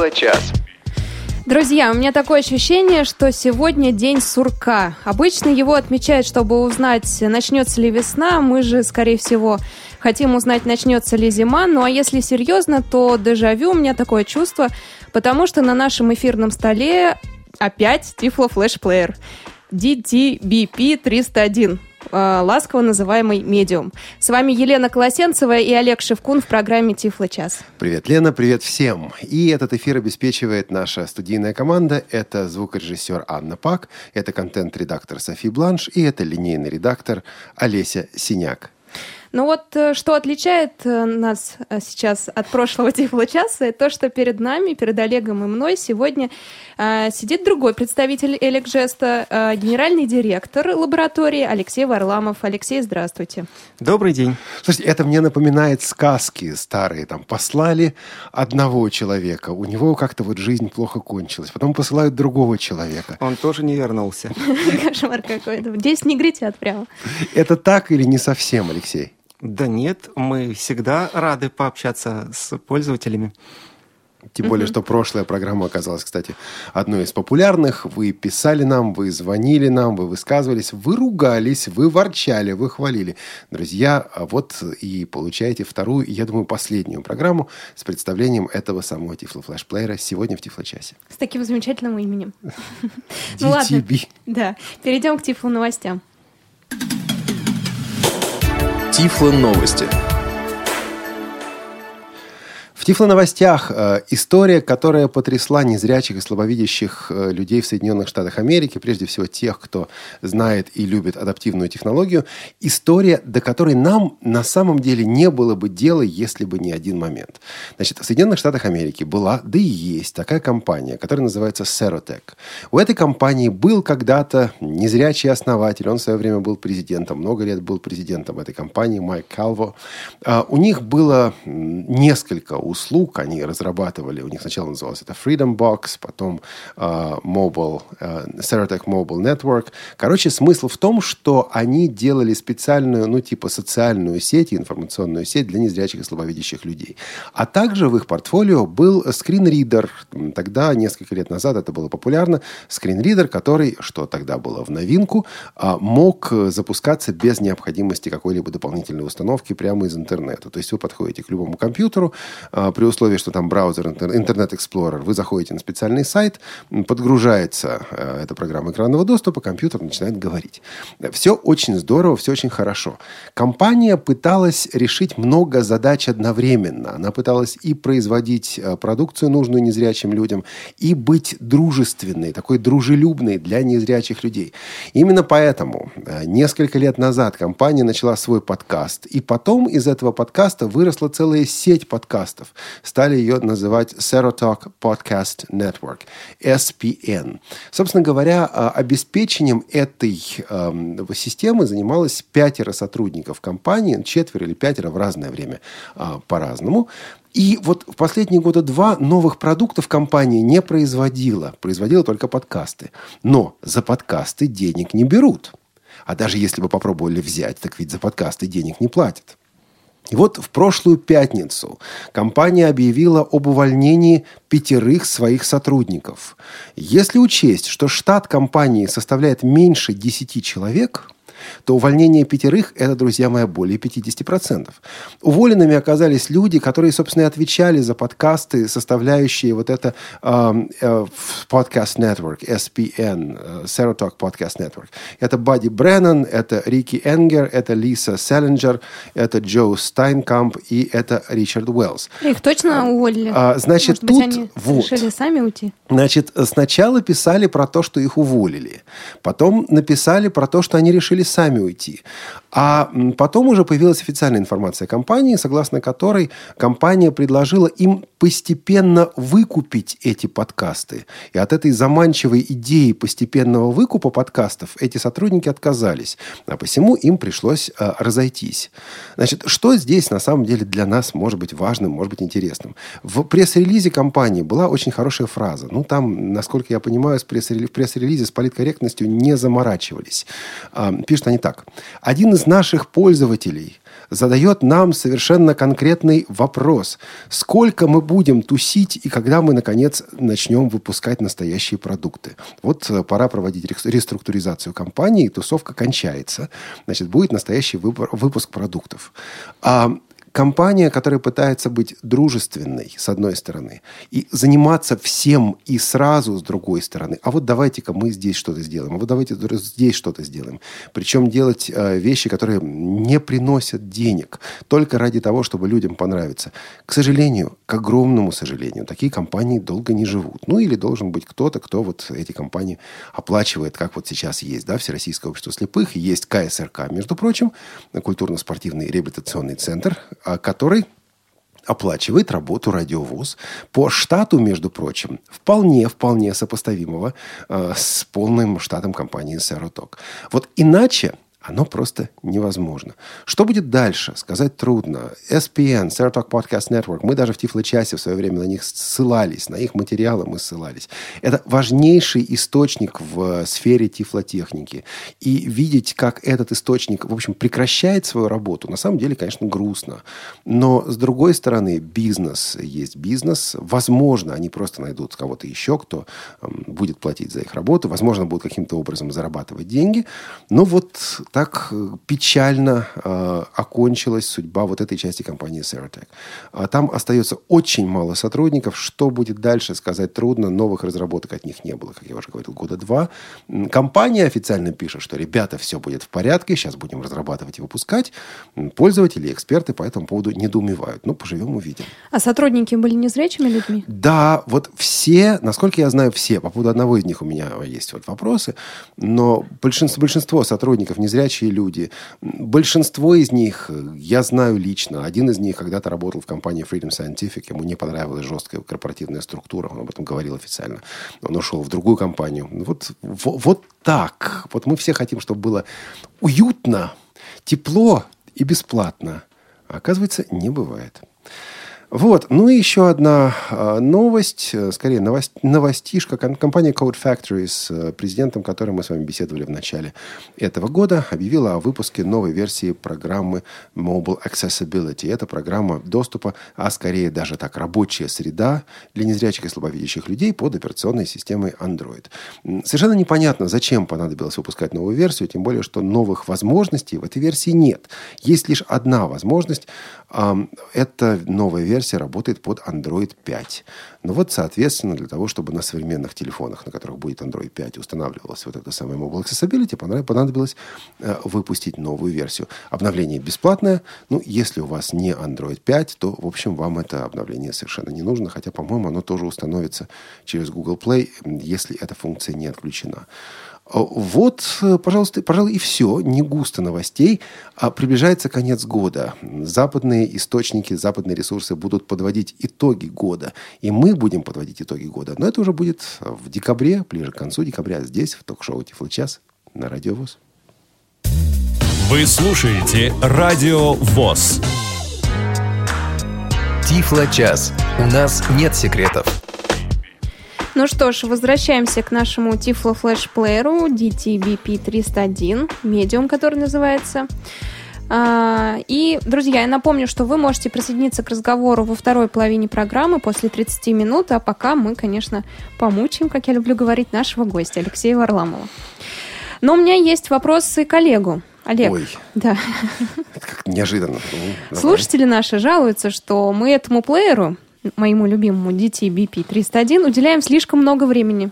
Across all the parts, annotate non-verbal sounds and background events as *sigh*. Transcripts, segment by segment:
Тифло-час. Друзья, у меня такое ощущение, что сегодня день сурка. Обычно его отмечают, чтобы узнать, начнется ли весна. Мы же, скорее всего, хотим узнать, начнется ли зима. Ну а если серьезно, то дежавю у меня такое чувство, потому что на нашем эфирном столе опять Тифло Флэш Плеер. DTBP 301 ласково называемый медиум. С вами Елена Колосенцева и Олег Шевкун в программе Тифло час. Привет, Лена, привет всем. И этот эфир обеспечивает наша студийная команда. Это звукорежиссер Анна Пак, это контент-редактор Софи Бланш и это линейный редактор Олеся Синяк. Ну вот э, что отличает э, нас э, сейчас от прошлого *laughs* Тифла часа, то, что перед нами, перед Олегом и мной сегодня э, сидит другой представитель Эликжеста, э, генеральный директор лаборатории Алексей Варламов. Алексей, здравствуйте. Добрый день. Слушайте, это мне напоминает сказки старые. Там послали одного человека, у него как-то вот жизнь плохо кончилась. Потом посылают другого человека. Он тоже не вернулся. *laughs* Кошмар какой-то. Здесь негритят прямо. Это так или не совсем, Алексей? Да нет, мы всегда рады пообщаться с пользователями. Тем более, что прошлая программа оказалась, кстати, одной из популярных. Вы писали нам, вы звонили нам, вы высказывались, вы ругались, вы ворчали, вы хвалили. Друзья, а вот и получаете вторую, я думаю, последнюю программу с представлением этого самого Тифло флешплеера сегодня в Тифло-часе. С таким замечательным именем. *laughs* Ну ладно, да, перейдем к Тифло новостям. Тифло новости. В Тифло-новостях э, история, которая потрясла незрячих и слабовидящих э, людей в Соединенных Штатах Америки, прежде всего тех, кто знает и любит адаптивную технологию. История, до которой нам на самом деле не было бы дела, если бы не один момент. Значит, в Соединенных Штатах Америки была, да и есть такая компания, которая называется Serotech. У этой компании был когда-то незрячий основатель, он в свое время был президентом, много лет был президентом этой компании, Майк Калво. Э, у них было несколько услуг они разрабатывали. У них сначала называлось это Freedom Box, потом uh, Mobile, uh, Ceratec Mobile Network. Короче, смысл в том, что они делали специальную, ну, типа социальную сеть, информационную сеть для незрячих и слабовидящих людей. А также в их портфолио был скринридер. Тогда, несколько лет назад, это было популярно. Скринридер, который, что тогда было в новинку, uh, мог запускаться без необходимости какой-либо дополнительной установки прямо из интернета. То есть вы подходите к любому компьютеру, а, при условии, что там браузер Internet Explorer, вы заходите на специальный сайт, подгружается а, эта программа экранного доступа, компьютер начинает говорить. Все очень здорово, все очень хорошо. Компания пыталась решить много задач одновременно. Она пыталась и производить а, продукцию, нужную незрячим людям, и быть дружественной, такой дружелюбной для незрячих людей. Именно поэтому несколько лет назад компания начала свой подкаст, и потом из этого подкаста выросла целая сеть подкастов стали ее называть Serotalk Podcast Network, SPN. Собственно говоря, а, обеспечением этой э, системы занималось пятеро сотрудников компании, четверо или пятеро в разное время э, по-разному. И вот в последние года два новых продуктов компания не производила, производила только подкасты. Но за подкасты денег не берут. А даже если бы попробовали взять, так ведь за подкасты денег не платят. И вот в прошлую пятницу компания объявила об увольнении пятерых своих сотрудников. Если учесть, что штат компании составляет меньше 10 человек – то увольнение пятерых – это, друзья мои, более 50%. Уволенными оказались люди, которые, собственно, и отвечали за подкасты, составляющие вот это uh, uh, Podcast Network, SPN, uh, Serotalk Podcast Network. Это Бадди Бреннан, это Рики Энгер, это Лиса Селлинджер, это Джо Стайнкамп и это Ричард Уэллс. Их точно уволили? А, значит, Может тут... быть, они вот. решили сами уйти? Значит, сначала писали про то, что их уволили. Потом написали про то, что они решили сами уйти. А потом уже появилась официальная информация компании, согласно которой компания предложила им постепенно выкупить эти подкасты. И от этой заманчивой идеи постепенного выкупа подкастов эти сотрудники отказались. А посему им пришлось а, разойтись. Значит, что здесь на самом деле для нас может быть важным, может быть интересным? В пресс-релизе компании была очень хорошая фраза. Ну, там, насколько я понимаю, в пресс-релизе с политкорректностью не заморачивались. А, пишут они так. Один из наших пользователей задает нам совершенно конкретный вопрос. Сколько мы будем тусить и когда мы, наконец, начнем выпускать настоящие продукты? Вот э, пора проводить реструктуризацию компании, тусовка кончается. Значит, будет настоящий выпуск продуктов. А компания, которая пытается быть дружественной, с одной стороны, и заниматься всем и сразу, с другой стороны. А вот давайте-ка мы здесь что-то сделаем, а вот давайте здесь что-то сделаем. Причем делать э, вещи, которые не приносят денег, только ради того, чтобы людям понравиться. К сожалению, к огромному сожалению, такие компании долго не живут. Ну, или должен быть кто-то, кто вот эти компании оплачивает, как вот сейчас есть, да, Всероссийское общество слепых, есть КСРК, между прочим, культурно-спортивный реабилитационный центр, который оплачивает работу радиовоз по штату, между прочим, вполне, вполне сопоставимого э, с полным штатом компании Сароток. Вот иначе оно просто невозможно. Что будет дальше, сказать трудно. SPN, Sarah Talk Podcast Network, мы даже в Тифло-часе в свое время на них ссылались, на их материалы мы ссылались. Это важнейший источник в сфере тифлотехники. И видеть, как этот источник, в общем, прекращает свою работу, на самом деле, конечно, грустно. Но, с другой стороны, бизнес есть бизнес. Возможно, они просто найдут кого-то еще, кто будет платить за их работу. Возможно, будут каким-то образом зарабатывать деньги. Но вот так э, печально э, окончилась судьба вот этой части компании Ceratec. А там остается очень мало сотрудников. Что будет дальше, сказать трудно. Новых разработок от них не было, как я уже говорил, года два. Компания официально пишет, что, ребята, все будет в порядке, сейчас будем разрабатывать и выпускать. Пользователи, эксперты по этому поводу недоумевают. Ну, поживем, увидим. А сотрудники были незрячими людьми? Да, вот все, насколько я знаю, все. По поводу одного из них у меня есть вот вопросы. Но большинство, большинство сотрудников незрячих незрячие люди. Большинство из них я знаю лично. Один из них когда-то работал в компании Freedom Scientific. Ему не понравилась жесткая корпоративная структура. Он об этом говорил официально. Он ушел в другую компанию. Вот, вот, вот так. Вот мы все хотим, чтобы было уютно, тепло и бесплатно. А оказывается, не бывает. Вот. Ну и еще одна э, новость, э, скорее новость, новостишка. Компания Code Factory, с э, президентом которой мы с вами беседовали в начале этого года, объявила о выпуске новой версии программы Mobile Accessibility. Это программа доступа, а скорее даже так рабочая среда для незрячих и слабовидящих людей под операционной системой Android. Совершенно непонятно, зачем понадобилось выпускать новую версию, тем более, что новых возможностей в этой версии нет. Есть лишь одна возможность. Это новая версия версия работает под Android 5. Ну вот, соответственно, для того, чтобы на современных телефонах, на которых будет Android 5, устанавливалась вот эта самая Mobile Accessibility, понадобилось э, выпустить новую версию. Обновление бесплатное. Ну, если у вас не Android 5, то, в общем, вам это обновление совершенно не нужно. Хотя, по-моему, оно тоже установится через Google Play, если эта функция не отключена. Вот, пожалуйста, пожалуй, и все. Не густо новостей. А приближается конец года. Западные источники, западные ресурсы будут подводить итоги года. И мы будем подводить итоги года. Но это уже будет в декабре, ближе к концу декабря, здесь, в ток-шоу «Тифло-час» на Радио ВОЗ. Вы слушаете Радио ВОЗ. Тифло-час. У нас нет секретов. Ну что ж, возвращаемся к нашему Tiflo Flash плееру DTBP301, медиум, который называется. А, и, друзья, я напомню, что вы можете присоединиться к разговору во второй половине программы после 30 минут, а пока мы, конечно, помучаем, как я люблю говорить, нашего гостя Алексея Варламова. Но у меня есть вопросы коллегу. Олег. Ой. Да. Это как неожиданно. Ну, Слушатели наши жалуются, что мы этому плееру моему любимому DT-BP 301 уделяем слишком много времени.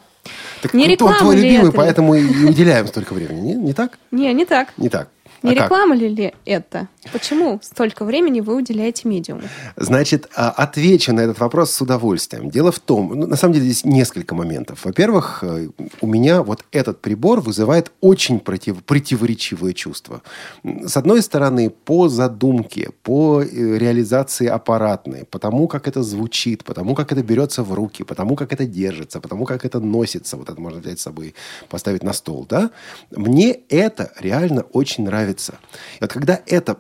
Так не реклама твой любимый, это? поэтому и уделяем столько времени, не, не так? Не, не так. Не так. Не а реклама как? ли это? Почему столько времени вы уделяете медиуму? Значит, а, отвечу на этот вопрос с удовольствием. Дело в том, ну, на самом деле здесь несколько моментов. Во-первых, э, у меня вот этот прибор вызывает очень против, противоречивые чувства. С одной стороны, по задумке, по э, реализации аппаратной, потому как это звучит, потому как это берется в руки, потому как это держится, потому как это носится, вот это можно взять с собой, поставить на стол, да, мне это реально очень нравится. И вот когда это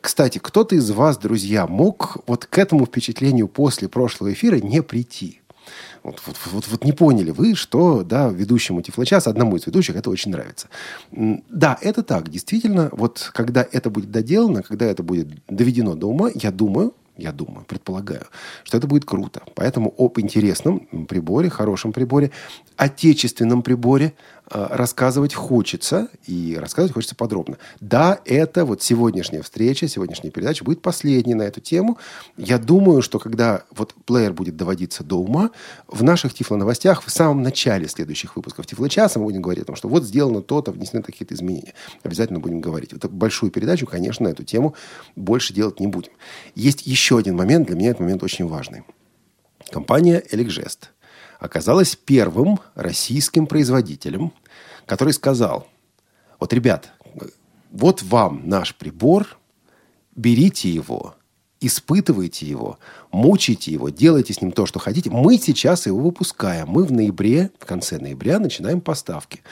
кстати, кто-то из вас, друзья, мог вот к этому впечатлению после прошлого эфира не прийти. Вот, вот, вот, вот не поняли вы, что да, ведущему Тифлочаса, одному из ведущих, это очень нравится. Да, это так. Действительно, вот когда это будет доделано, когда это будет доведено до ума, я думаю, я думаю, предполагаю, что это будет круто. Поэтому об интересном приборе, хорошем приборе, отечественном приборе рассказывать хочется, и рассказывать хочется подробно. Да, это вот сегодняшняя встреча, сегодняшняя передача будет последней на эту тему. Я думаю, что когда вот плеер будет доводиться до ума, в наших Тифло-новостях в самом начале следующих выпусков Тифло-часа мы будем говорить о том, что вот сделано то-то, внесены какие-то изменения. Обязательно будем говорить. Вот большую передачу, конечно, на эту тему больше делать не будем. Есть еще один момент, для меня этот момент очень важный. Компания «Эликжест» оказалась первым российским производителем, который сказал, вот, ребят, вот вам наш прибор, берите его, испытывайте его, мучайте его, делайте с ним то, что хотите. Мы сейчас его выпускаем. Мы в ноябре, в конце ноября начинаем поставки.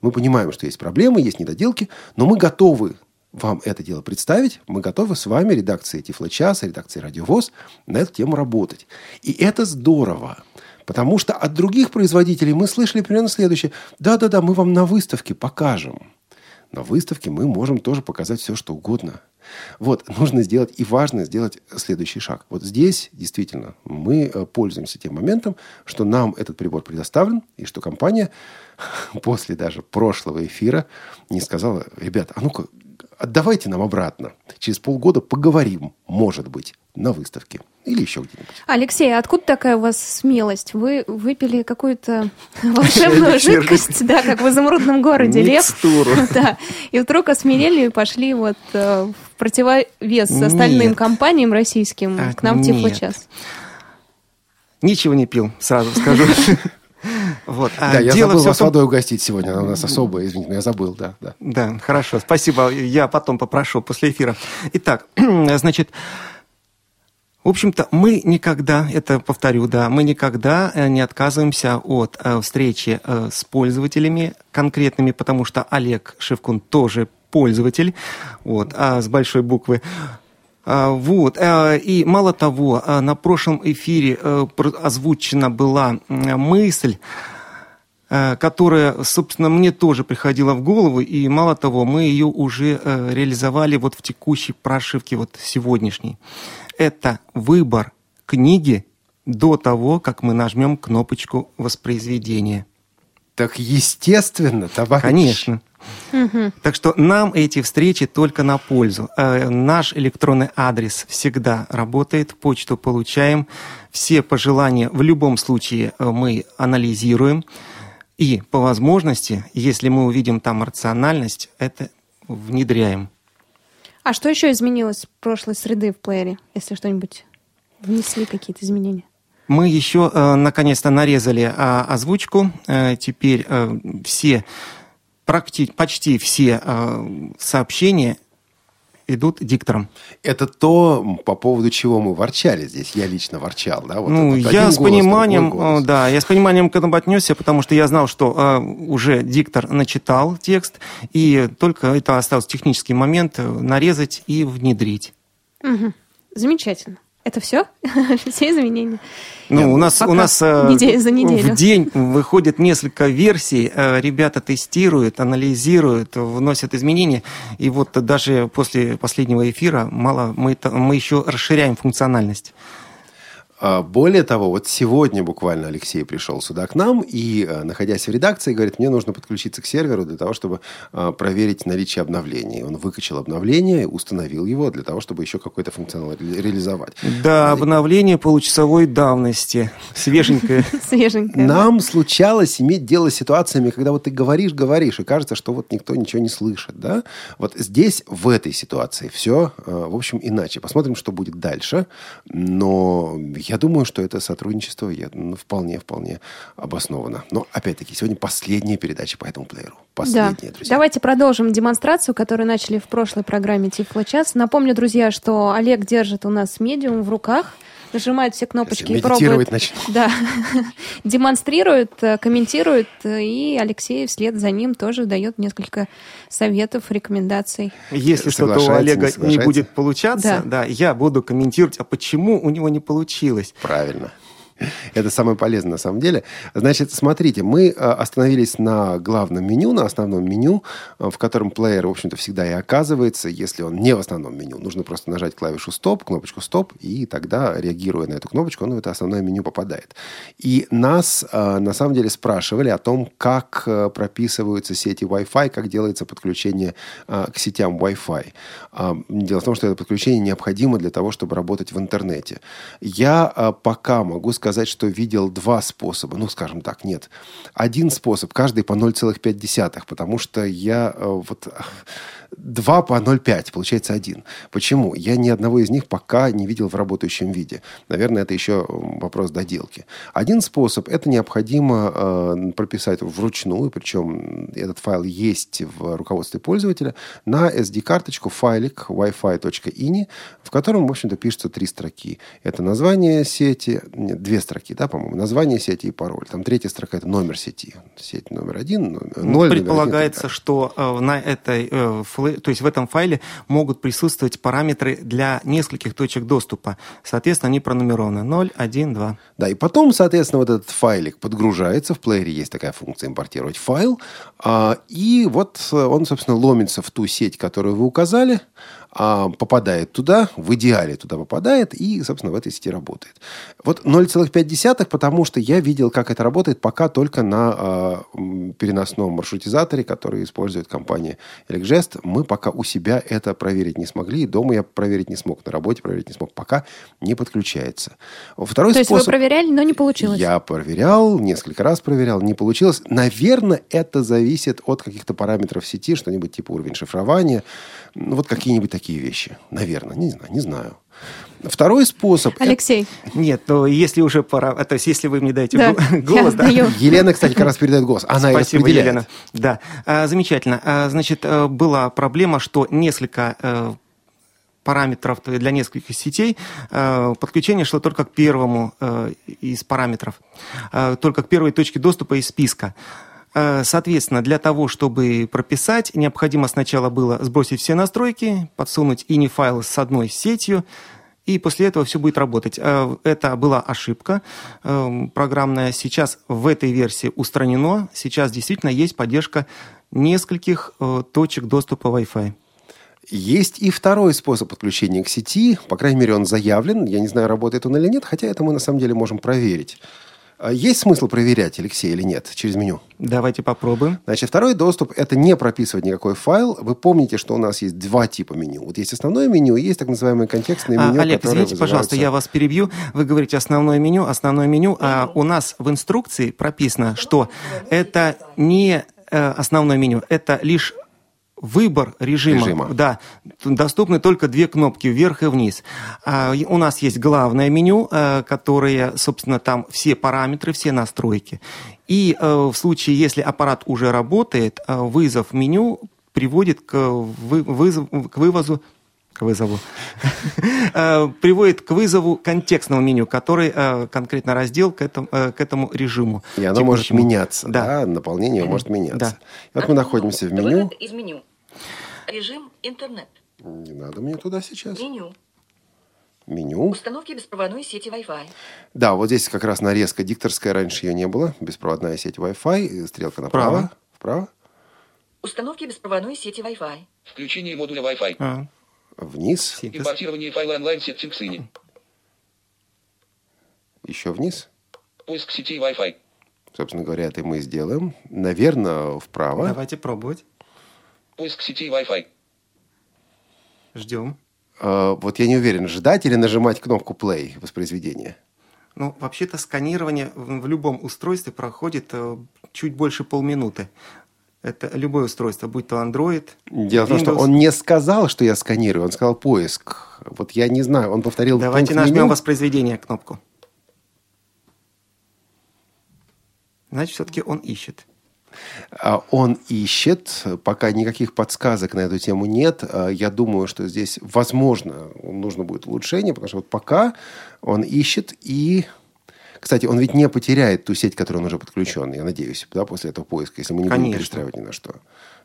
Мы понимаем, что есть проблемы, есть недоделки, но мы готовы вам это дело представить. Мы готовы с вами, редакцией Тифло-часа, редакцией Радиовоз, на эту тему работать. И это здорово. Потому что от других производителей мы слышали примерно следующее. Да-да-да, мы вам на выставке покажем. На выставке мы можем тоже показать все, что угодно. Вот, нужно сделать, и важно сделать следующий шаг. Вот здесь, действительно, мы э, пользуемся тем моментом, что нам этот прибор предоставлен, и что компания *laughs* после даже прошлого эфира не сказала, ребята, а ну-ка, отдавайте нам обратно. Через полгода поговорим, может быть, на выставке или еще где-нибудь. Алексей, а откуда такая у вас смелость? Вы выпили какую-то *laughs* волшебную жидкость, да, как в изумрудном городе Лев. *laughs* Да, и вдруг осмелели и пошли вот э, в противовес остальным компаниям российским к нам в Тифлочас. Ничего не пил, сразу скажу. *laughs* Вот. А да, я забыл вас том... водой угостить сегодня, она у нас особая, извините, но я забыл, да, да. Да, хорошо, спасибо, я потом попрошу после эфира. Итак, *clears throat* значит, в общем-то, мы никогда, это повторю, да, мы никогда э, не отказываемся от э, встречи э, с пользователями конкретными, потому что Олег Шевкун тоже пользователь, вот, а с большой буквы. А, вот. И мало того, на прошлом эфире озвучена была мысль, которая, собственно, мне тоже приходила в голову, и мало того, мы ее уже реализовали вот в текущей прошивке, вот сегодняшней это выбор книги до того, как мы нажмем кнопочку воспроизведения. Так естественно, товарищ. Конечно. Угу. Так что нам эти встречи только на пользу. Э, наш электронный адрес всегда работает, почту получаем. Все пожелания в любом случае э, мы анализируем. И по возможности, если мы увидим там рациональность, это внедряем. А что еще изменилось с прошлой среды в плеере, если что-нибудь внесли какие-то изменения? Мы еще э, наконец-то нарезали э, озвучку. Э, теперь э, все, практи, почти все э, сообщения идут диктором. Это то, по поводу чего мы ворчали здесь. Я лично ворчал, да? Вот ну, я с голос, пониманием, да, я с пониманием к этому отнесся, потому что я знал, что э, уже диктор начитал текст, и только это остался технический момент э, нарезать и внедрить. Угу. Замечательно. Это все? *laughs* все изменения? Ну, у нас, у нас э, неделю за неделю. в день выходит несколько версий, э, ребята тестируют, анализируют, вносят изменения, и вот даже после последнего эфира мало мы, мы еще расширяем функциональность. А, более того, вот сегодня буквально Алексей пришел сюда к нам и, а, находясь в редакции, говорит, мне нужно подключиться к серверу для того, чтобы а, проверить наличие обновлений. Он выкачал обновление, установил его для того, чтобы еще какой-то функционал реализовать. Да, обновление получасовой давности. Свеженькое. *laughs* Свеженькое. Нам случалось иметь дело с ситуациями, когда вот ты говоришь, говоришь, и кажется, что вот никто ничего не слышит. Да? Вот здесь, в этой ситуации, все, в общем, иначе. Посмотрим, что будет дальше. Но я я думаю, что это сотрудничество я, ну, вполне, вполне обосновано. Но, опять-таки, сегодня последняя передача по этому плееру. Последняя, да. друзья. Давайте продолжим демонстрацию, которую начали в прошлой программе Тифло час. Напомню, друзья, что Олег держит у нас медиум в руках нажимает все кнопочки и пробует. *laughs* Да, демонстрирует, э, комментирует, э, и Алексей вслед за ним тоже дает несколько советов, рекомендаций. Если что-то у Олега не, не будет получаться, да. да, я буду комментировать, а почему у него не получилось. Правильно. *laughs* Это самое полезное на самом деле. Значит, смотрите, мы э, остановились на главном меню, на основном меню, э, в котором плеер, в общем-то, всегда и оказывается, если он не в основном меню. Нужно просто нажать клавишу стоп, кнопочку стоп, и тогда, реагируя на эту кнопочку, он в это основное меню попадает. И нас, э, на самом деле, спрашивали о том, как прописываются сети Wi-Fi, как делается подключение к сетям Wi-Fi. Дело в том, что это подключение необходимо для того, чтобы работать в интернете. Я пока могу сказать, сказать, что видел два способа. Ну, скажем так, нет. Один способ, каждый по 0,5, потому что я э, вот 2 по 0,5, получается 1. Почему? Я ни одного из них пока не видел в работающем виде. Наверное, это еще вопрос доделки. Один способ – это необходимо э, прописать вручную, причем этот файл есть в руководстве пользователя, на SD-карточку файлик wi-fi.ini, в котором, в общем-то, пишется три строки. Это название сети, нет, две строки, да, по-моему, название сети и пароль. Там третья строка – это номер сети. Сеть номер один, номер, ноль, Предполагается, номер один, что э, на этой э, то есть в этом файле могут присутствовать параметры для нескольких точек доступа. Соответственно, они пронумерованы 0, 1, 2. Да, и потом, соответственно, вот этот файлик подгружается. В плеере есть такая функция импортировать файл. А, и вот он, собственно, ломится в ту сеть, которую вы указали попадает туда, в идеале туда попадает и, собственно, в этой сети работает. Вот 0,5, потому что я видел, как это работает пока только на а, переносном маршрутизаторе, который использует компания Elecgest. Мы пока у себя это проверить не смогли. Дома я проверить не смог, на работе проверить не смог. Пока не подключается. Второй То способ... есть вы проверяли, но не получилось? Я проверял, несколько раз проверял, не получилось. Наверное, это зависит от каких-то параметров сети, что-нибудь типа уровень шифрования, ну, вот какие-нибудь такие вещи. Наверное, не знаю, не знаю. Второй способ... Алексей. Это... Нет, но если уже пора... То есть, если вы мне даете да. голос... Да. Елена, кстати, как раз передает голос. Она Спасибо, Елена. Да, а, замечательно. А, значит, э, была проблема, что несколько э, параметров для нескольких сетей, э, подключение шло только к первому из параметров, только к первой точке доступа из списка. Э, соответственно, для того, чтобы прописать, необходимо сначала было сбросить все настройки, подсунуть ini файл с одной сетью, и после этого все будет работать. Э, это была ошибка э, программная. Сейчас в этой версии устранено. Сейчас действительно есть поддержка нескольких точек доступа Wi-Fi. Есть и второй способ подключения к сети. По крайней мере, он заявлен. Я не знаю, работает он или нет, хотя это мы на самом деле можем проверить. А есть смысл проверять, Алексей, или нет, через меню? Давайте попробуем. Значит, второй доступ – это не прописывать никакой файл. Вы помните, что у нас есть два типа меню. Вот есть основное меню, есть так называемое контекстное меню, а, Олег, извините, вызываются... пожалуйста, я вас перебью. Вы говорите основное меню, основное меню. А у нас в инструкции прописано, что это не э, основное меню, это лишь выбор режима, режима. Да, доступны только две кнопки вверх и вниз. А, у нас есть главное меню, а, которое, собственно, там все параметры, все настройки. И а, в случае, если аппарат уже работает, а, вызов меню приводит к, вы, вызов, к вывозу к вызову, *laughs* э, приводит к вызову контекстного меню, который э, конкретно раздел к этому, э, к этому режиму. И оно может меняться, да, наполнение может меняться. Вот мы находимся в меню. Из меню. Режим интернет. Не надо мне туда сейчас. Меню. Меню. Установки беспроводной сети Wi-Fi. Да, вот здесь как раз нарезка дикторская. Раньше ее не было. Беспроводная сеть Wi-Fi. Стрелка направо. Право. Вправо. Установки беспроводной сети Wi-Fi. Включение модуля Wi-Fi. А. Вниз. Импортирование файла онлайн сыне. Еще вниз. Поиск сетей Wi-Fi. Собственно говоря, это мы сделаем. Наверное, вправо. Давайте пробовать. Поиск сети Wi-Fi. Ждем. А, вот я не уверен, ждать или нажимать кнопку play воспроизведения. Ну, вообще-то сканирование в любом устройстве проходит э, чуть больше полминуты. Это любое устройство, будь то Android. Дело в том, что он не сказал, что я сканирую, он сказал поиск. Вот я не знаю, он повторил. Давайте нажмем меню. воспроизведение кнопку. Значит, все-таки он ищет. А, он ищет, пока никаких подсказок на эту тему нет. А, я думаю, что здесь, возможно, нужно будет улучшение, потому что вот пока он ищет и... Кстати, он ведь не потеряет ту сеть, которой он уже подключен, я надеюсь, да, после этого поиска, если мы не Конечно. будем перестраивать ни на что.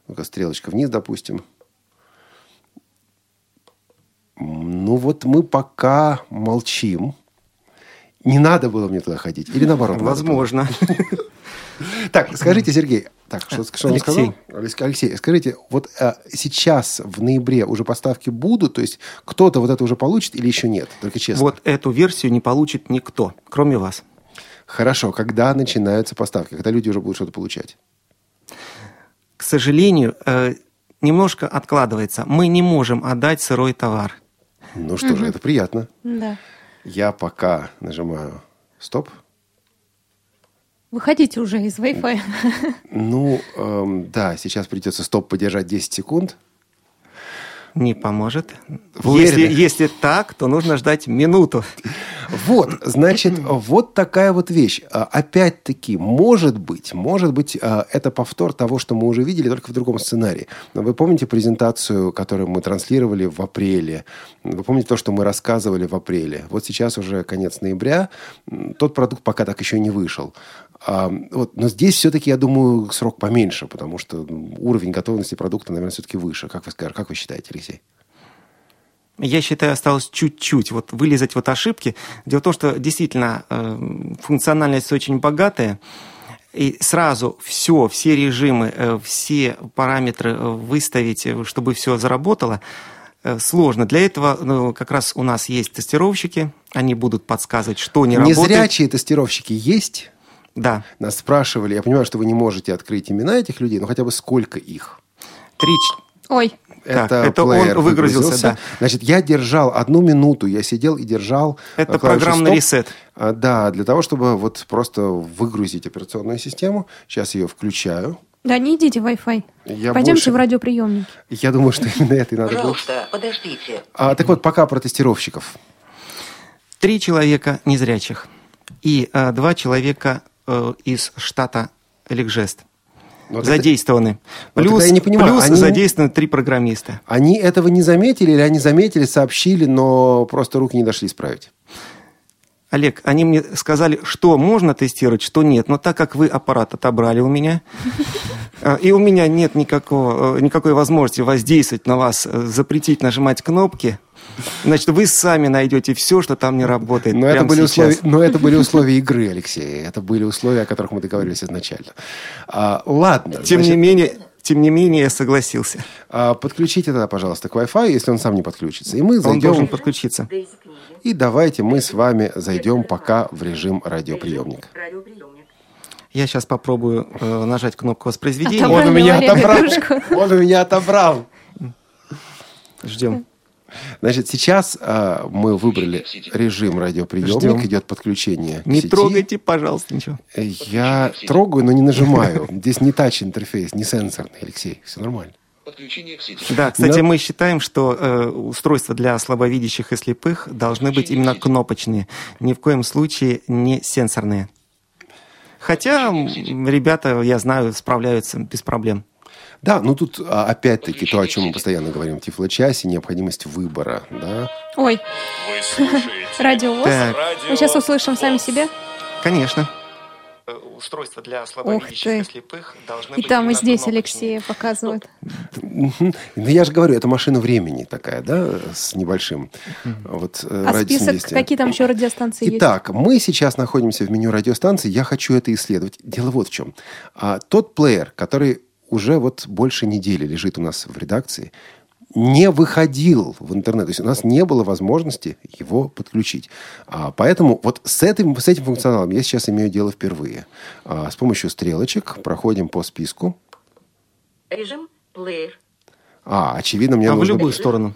Ну-ка, стрелочка вниз, допустим. Ну вот мы пока молчим не надо было мне туда ходить? Или наоборот? Возможно. *laughs* Так, скажите, Сергей, так, что, что он Алексей. сказал? Алексей, Алексей, скажите, вот а, сейчас в ноябре уже поставки будут, то есть кто-то вот это уже получит или еще нет? Только честно. Вот эту версию не получит никто, кроме вас. Хорошо, когда начинаются поставки, когда люди уже будут что-то получать? К сожалению, э, немножко откладывается. Мы не можем отдать сырой товар. Ну что же, это приятно. Да. Я пока нажимаю стоп. Выходите уже из Wi-Fi. Ну, эм, да, сейчас придется стоп подержать 10 секунд. Не поможет. Если, если так, то нужно ждать минуту. Вот, значит, вот такая вот вещь. А, Опять-таки, может быть, может быть, а, это повтор того, что мы уже видели, только в другом сценарии. Но Вы помните презентацию, которую мы транслировали в апреле? Вы помните то, что мы рассказывали в апреле? Вот сейчас уже конец ноября, тот продукт пока так еще не вышел. А, вот, но здесь все-таки, я думаю, срок поменьше, потому что уровень готовности продукта, наверное, все-таки выше. Как вы, скажете, как вы считаете, Алексей? Я считаю, осталось чуть-чуть вот вылезать вот ошибки. Дело в том, что действительно э, функциональность очень богатая. И сразу все, все режимы, э, все параметры э, выставить, чтобы все заработало, сложно. Для этого ну, как раз у нас есть тестировщики, они будут подсказывать, что не работает. Незрячие тестировщики есть? Да, Нас спрашивали, я понимаю, что вы не можете открыть имена этих людей, но хотя бы сколько их? три, Ой, Так, это он плеер выгрузился, да. Значит, я держал одну минуту, я сидел и держал Это э, клавишу программный «Стоп». ресет. А, Да, для того, чтобы вот просто выгрузить операционную систему. Сейчас ее включаю. да не идите в Wi-Fi. Я Пойдемте больше- в радиоприемник. Я думаю, что именно это и надо было. Пожалуйста, подождите. А, так вот, пока про тестировщиков. три человека незрячих и э, два человека э, из штата Эликжест Вот это- задействованы. Вот Плюс, это я не понимаю, плюс они- задействованы три программиста. Они этого не заметили или они заметили, сообщили, но просто руки не дошли исправить? Олег, они мне сказали, что можно тестировать, что нет. Но так как вы аппарат отобрали у меня, э, и у меня нет никакого, э, никакой возможности воздействовать на вас, э, запретить нажимать кнопки, значит, вы сами найдете все, что там не работает. Но это, были сейчас. условия, но это были условия игры, Алексей. Это были условия, о которых мы договорились изначально. А, ладно. Тем значит, не менее, тем не менее, я согласился. а, подключите тогда, пожалуйста, к Wi-Fi, если он сам не подключится. И мы Он зайдем. должен подключиться. И давайте мы с вами зайдем пока в режим радиоприемник. Радиоприемник. Я сейчас попробую э, нажать кнопку воспроизведения. Отобрали Он у меня отобрал. Он у меня отобрал. Ждем. Значит, сейчас а, мы выбрали режим радиоприемник, Ждем. идет подключение к Не сети. трогайте, пожалуйста, ничего. Я трогаю, но не нажимаю. Здесь не тач-интерфейс, не сенсорный, Алексей. Все нормально. Подключение к сети. Да, кстати, Да. мы считаем, что э, устройства для слабовидящих и слепых должны быть именно кнопочные, ни в коем случае не сенсорные. Хотя ребята, я знаю, справляются без проблем. Да, ну тут а, опять-таки то, о чем мы постоянно говорим в Тифлочасе, необходимость выбора, да. Ой, Вы слушаете радио Мы сейчас услышим сами себя. Конечно. Устройства для слабовидящих и слепых должны И там, и здесь Алексея показывают. Ну, я же говорю, это машина времени такая, да, с небольшим. Вот, э, А список, действия. какие там еще радиостанции есть? Итак, мы сейчас находимся в меню радиостанции. Я хочу это исследовать. Дело вот в чем. А, тот плеер, который уже вот больше недели лежит у нас в редакции, не выходил в интернет. То есть у нас не было возможности его подключить. А, поэтому вот с этим, с этим функционалом я сейчас имею дело впервые. А, с помощью стрелочек проходим по списку. Режим плеер. А, очевидно, мне А в нужно... любую Режим сторону.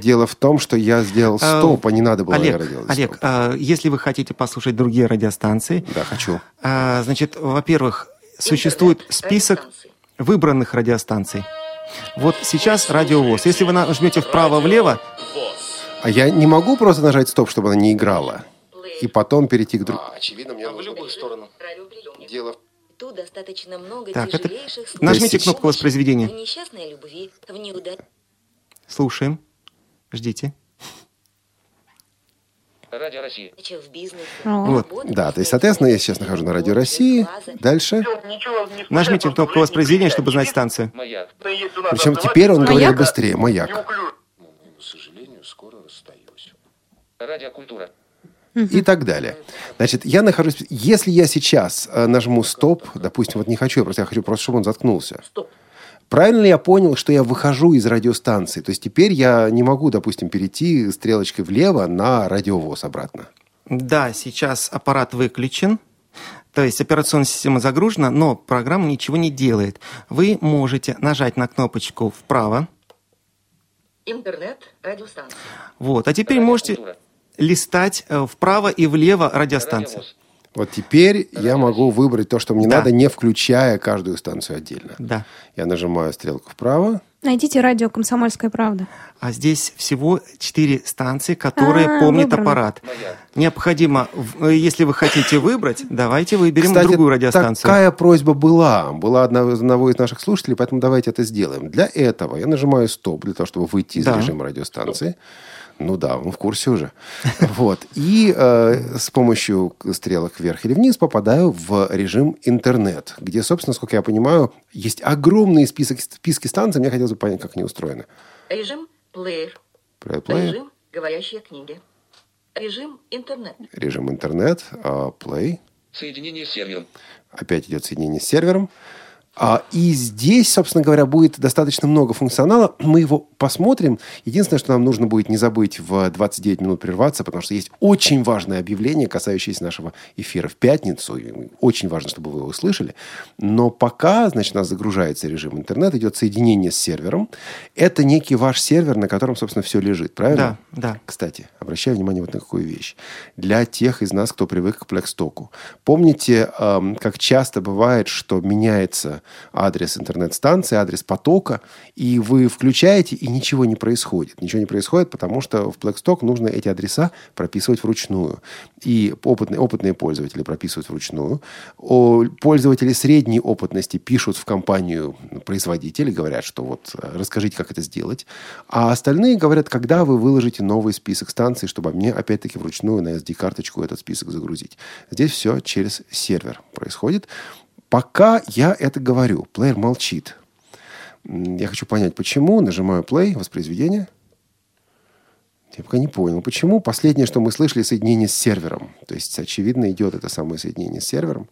Дело в том, что я сделал А, стоп, а не надо было, Олег, наверное, делать Олег, стоп. а, если вы хотите послушать другие радиостанции, Да, хочу. а, значит, во-первых, существует список радиостанции. Выбранных радиостанций. Вот сейчас радиовоз. Если вы нажмете вправо-влево, А я не могу просто нажать стоп, чтобы она не играла? И потом перейти к другому. очевидно, мне сторону. Радиоприемник. Дело Тут достаточно много Так, это- тяжелейших случаев. Нажмите есть- кнопку воспроизведения. В несчастной любви, в неудаче. Слушаем. Ждите. Радио России. в бизнесе. Вот. Да, то есть, соответственно, я сейчас нахожусь на радио России. Дальше. Нажмите кнопку воспроизведения, чтобы знать станцию. Маяк. Причем теперь он говорит Маяк? быстрее. Маяк. Радиокультура. и так далее. Значит, я нахожусь... Если я сейчас э, нажму стоп, допустим, вот не хочу, я просто я хочу просто, чтобы он заткнулся. Стоп. Правильно ли я понял, что я выхожу из радиостанции? То есть теперь я не могу, допустим, перейти стрелочкой влево на радиовоз обратно. Да, сейчас аппарат выключен, то есть операционная система загружена, но программа ничего не делает. Вы можете нажать на кнопочку вправо, Интернет, радиостанция. вот, а теперь можете листать э, вправо и влево радиостанции. Радиовоз. Вот теперь я могу выбрать то, что мне Да. надо, не включая каждую станцию отдельно. Да. Я нажимаю стрелку вправо. Найдите радио «Комсомольская правда». А здесь всего четыре станции, которые А, помнит выбрано. аппарат. Моя. Необходимо, э, если вы хотите выбрать, давайте выберем Кстати, другую радиостанцию. такая просьба была. Была одного из наших слушателей, поэтому давайте это сделаем. Для этого я нажимаю стоп, для того, чтобы выйти из Да. режима радиостанции. Ну да, он в курсе уже. *laughs* Вот. И э, с помощью стрелок вверх или вниз попадаю в режим интернет, где, собственно, сколько я понимаю, есть огромный список, списки станций. Мне хотелось бы понять, как они устроены. Режим плеер. Play, play, Режим говорящие книги. Режим интернет. режим интернет, а, play. Соединение с сервером. Опять идет соединение с сервером. А, и здесь, собственно говоря, будет достаточно много функционала. Мы его посмотрим. Единственное, что нам нужно будет не забыть в 29 минут прерваться, потому что есть очень важное объявление, касающееся нашего эфира в пятницу. Очень важно, чтобы вы его услышали. Но пока, значит, у нас загружается режим интернет, идет соединение с сервером. Это некий ваш сервер, на котором, собственно, все лежит. Правильно? Да, да. Кстати, обращаю внимание вот на какую вещь. Для тех из нас, кто привык к Плекстоку. Помните, эм, как часто бывает, что меняется адрес интернет-станции, адрес потока, и вы включаете, и ничего не происходит. Ничего не происходит, потому что в Blackstock нужно эти адреса прописывать вручную. И опытные, опытные пользователи прописывают вручную. О, пользователи средней опытности пишут в компанию производителей, говорят, что вот расскажите, как это сделать. А остальные говорят, когда вы выложите новый список станций, чтобы мне опять-таки вручную на SD-карточку этот список загрузить. Здесь все через сервер происходит. Пока я это говорю, плеер молчит. Я хочу понять, почему. Нажимаю play, воспроизведение. Я пока не понял, почему. Последнее, что мы слышали, соединение с сервером. То есть, очевидно, идет это самое соединение с сервером.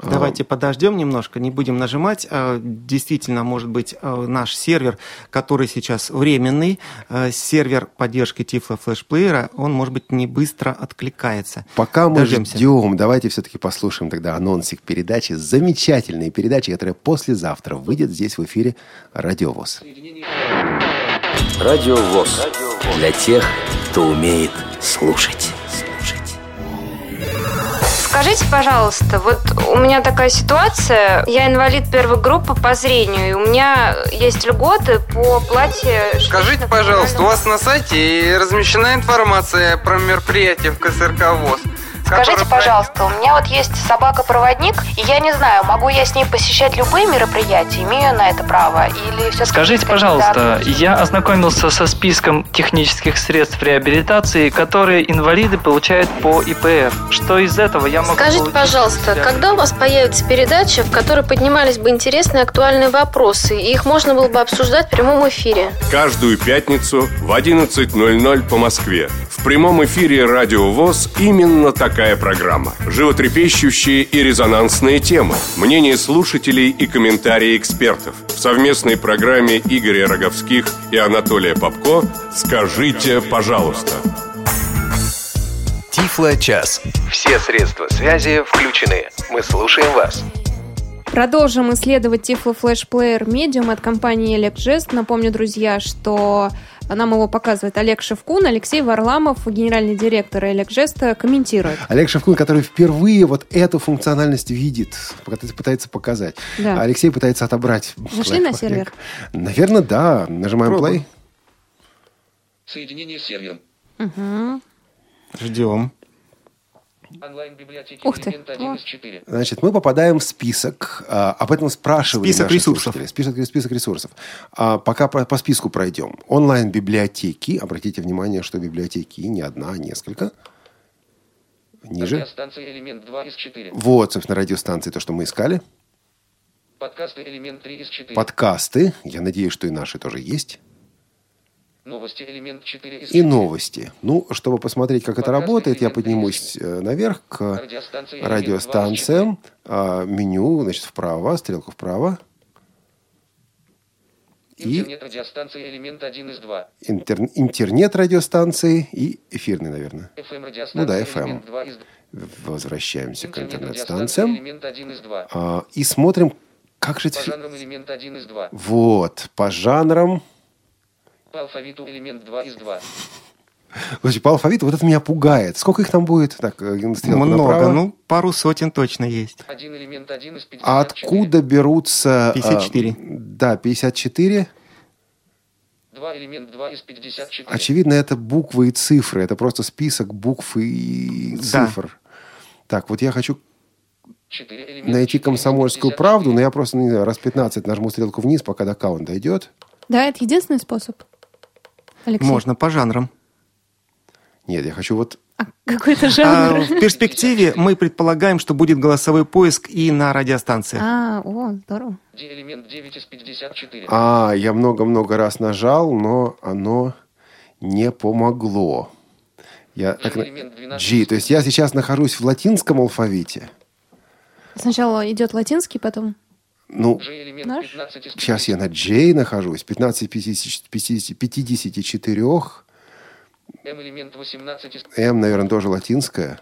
Давайте подождем немножко, не будем нажимать. А, Действительно, может быть, а, наш сервер, который сейчас временный, сервер поддержки Tiflo флешплеера, он, может быть, не быстро откликается. Пока мы Дождемся. ждем, давайте все-таки послушаем тогда анонсик передачи. Замечательной передачи, которая послезавтра выйдет здесь в эфире «Радиовоз». Радио ВОЗ. Для тех, кто умеет слушать. Скажите, пожалуйста, вот у меня такая ситуация, я инвалид первой группы по зрению, и у меня есть льготы по плате... Скажите, пожалуйста, у вас на сайте размещена информация про мероприятие в КСРК ВОЗ? Скажите, пожалуйста, у меня вот есть собака-проводник, и я не знаю, могу я с ней посещать любые мероприятия, имею на это право, или все Скажите, пожалуйста, я ознакомился со списком технических средств реабилитации, которые инвалиды получают по ИПР. Что из этого я могу Скажите, получить пожалуйста, для- когда у вас появится передача, в которой поднимались бы интересные актуальные вопросы, и их можно было бы обсуждать в прямом эфире? Каждую пятницу в 11.00 по Москве. В прямом эфире «Радио ВОЗ» именно такая программа. Животрепещущие и резонансные темы, мнения слушателей и комментарии экспертов. В совместной программе Игоря Роговских и Анатолия Попко «Скажите, пожалуйста». Тифло-час. Все средства связи включены. Мы слушаем вас. Продолжим исследовать Tiflo Flash Player Medium от компании Elecgest. Напомню, друзья, что нам его показывает Олег Шевкун, Алексей Варламов, генеральный директор Elecgest, комментирует. Олег Шевкун, который впервые вот эту функциональность видит, пытается- показать. Да. А Алексей пытается отобрать. Зашли на сервер? Наверное, да. Нажимаем Пробуй. play. Соединение с сервером. Мгм. Ждем. Онлайн-библиотеки Ух ты. элемент 1 из 4. Значит, мы попадаем в список. а, об этом спрашивали Список наши ресурсов. слушатели. Список, список ресурсов. А, пока по, по списку пройдем. Онлайн-библиотеки. Обратите внимание, что библиотеки не одна, а несколько. Ниже. Радиостанция элемент 2 из 4. Вот, собственно, радиостанции, то, что мы искали. Подкасты элемент 3 из 4. Подкасты. Я надеюсь, что и наши тоже есть. Новости элемент 4 из и новости. Ну, чтобы посмотреть, как это работает, я поднимусь э, наверх к радиостанциям. А, Меню, значит, вправо, стрелку вправо. И Интернет радиостанции элемент 1 из 2. интер- интернет-радиостанции и эфирный, наверное. FM Ну да, FM. элемент 2 из 2. Возвращаемся к интернет-станциям. элемент 1 из 2. А, И смотрим, как же... По жанрам элемент 1 из 2. Вот, по жанрам. По алфавиту элемент 2 из 2. Слушайте, по алфавиту вот это меня пугает. Сколько их там будет? Так, э, Много, направо. ну, пару сотен точно есть. Один элемент 1 из 54. А откуда берутся... а, 54. да, 54. Два элемент 2 из 54. Очевидно, это буквы и цифры. Это просто список букв и Да. цифр. Так, вот я хочу найти 4 из комсомольскую 54. правду, но я просто, не знаю, раз 15 нажму стрелку вниз, пока до каунта идет. Да, это единственный способ. Алексей. Можно по жанрам. Нет, я хочу вот... Какой-то А, жанр. в перспективе мы предполагаем, что будет голосовой поиск и на радиостанциях. А, о, здорово. Д элемент 9 из 54. А, я много-много раз нажал, но оно не помогло. Я так на- элемент 12 G, то есть я сейчас нахожусь в латинском алфавите. Сначала идет латинский, потом Ну, Наш? 15 из сейчас я на J нахожусь. 15 50, 50, 54. M элемент 18 из М, наверное, тоже латинское.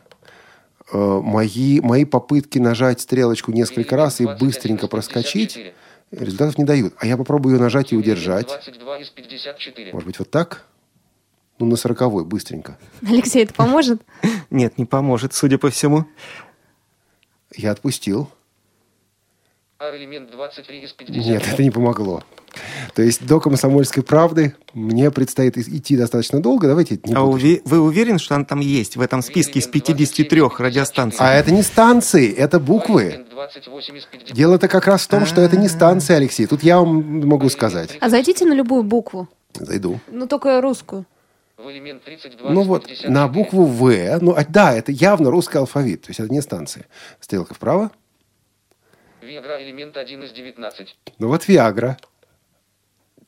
Э, Мои, мои попытки нажать стрелочку несколько раз и 25 быстренько проскочить 54. результатов не дают. А я попробую ее нажать и удержать. 22 из 54. Может быть, вот так? Ну, на сороковой, быстренько. Алексей, это поможет? *laughs* Нет, не поможет, судя по всему. Я отпустил. А элемент 23 из 50. Нет, это не помогло. То есть до комсомольской правды мне предстоит идти достаточно долго. Давайте не А уве- вы уверены, что она там есть, в этом списке из 53 радиостанций? А это не станции, это буквы. Элемент 28 из 50. Дело-то как раз в том, что это не станция, Алексей. Тут я вам могу сказать. А зайдите на любую букву. Зайду. Ну, только русскую. В элемент 32 Ну вот, 54. на букву В, ну а, да, это явно русский алфавит, то есть это не станция. Стрелка вправо. Виагра элемент 1 из 19. Ну вот Виагра.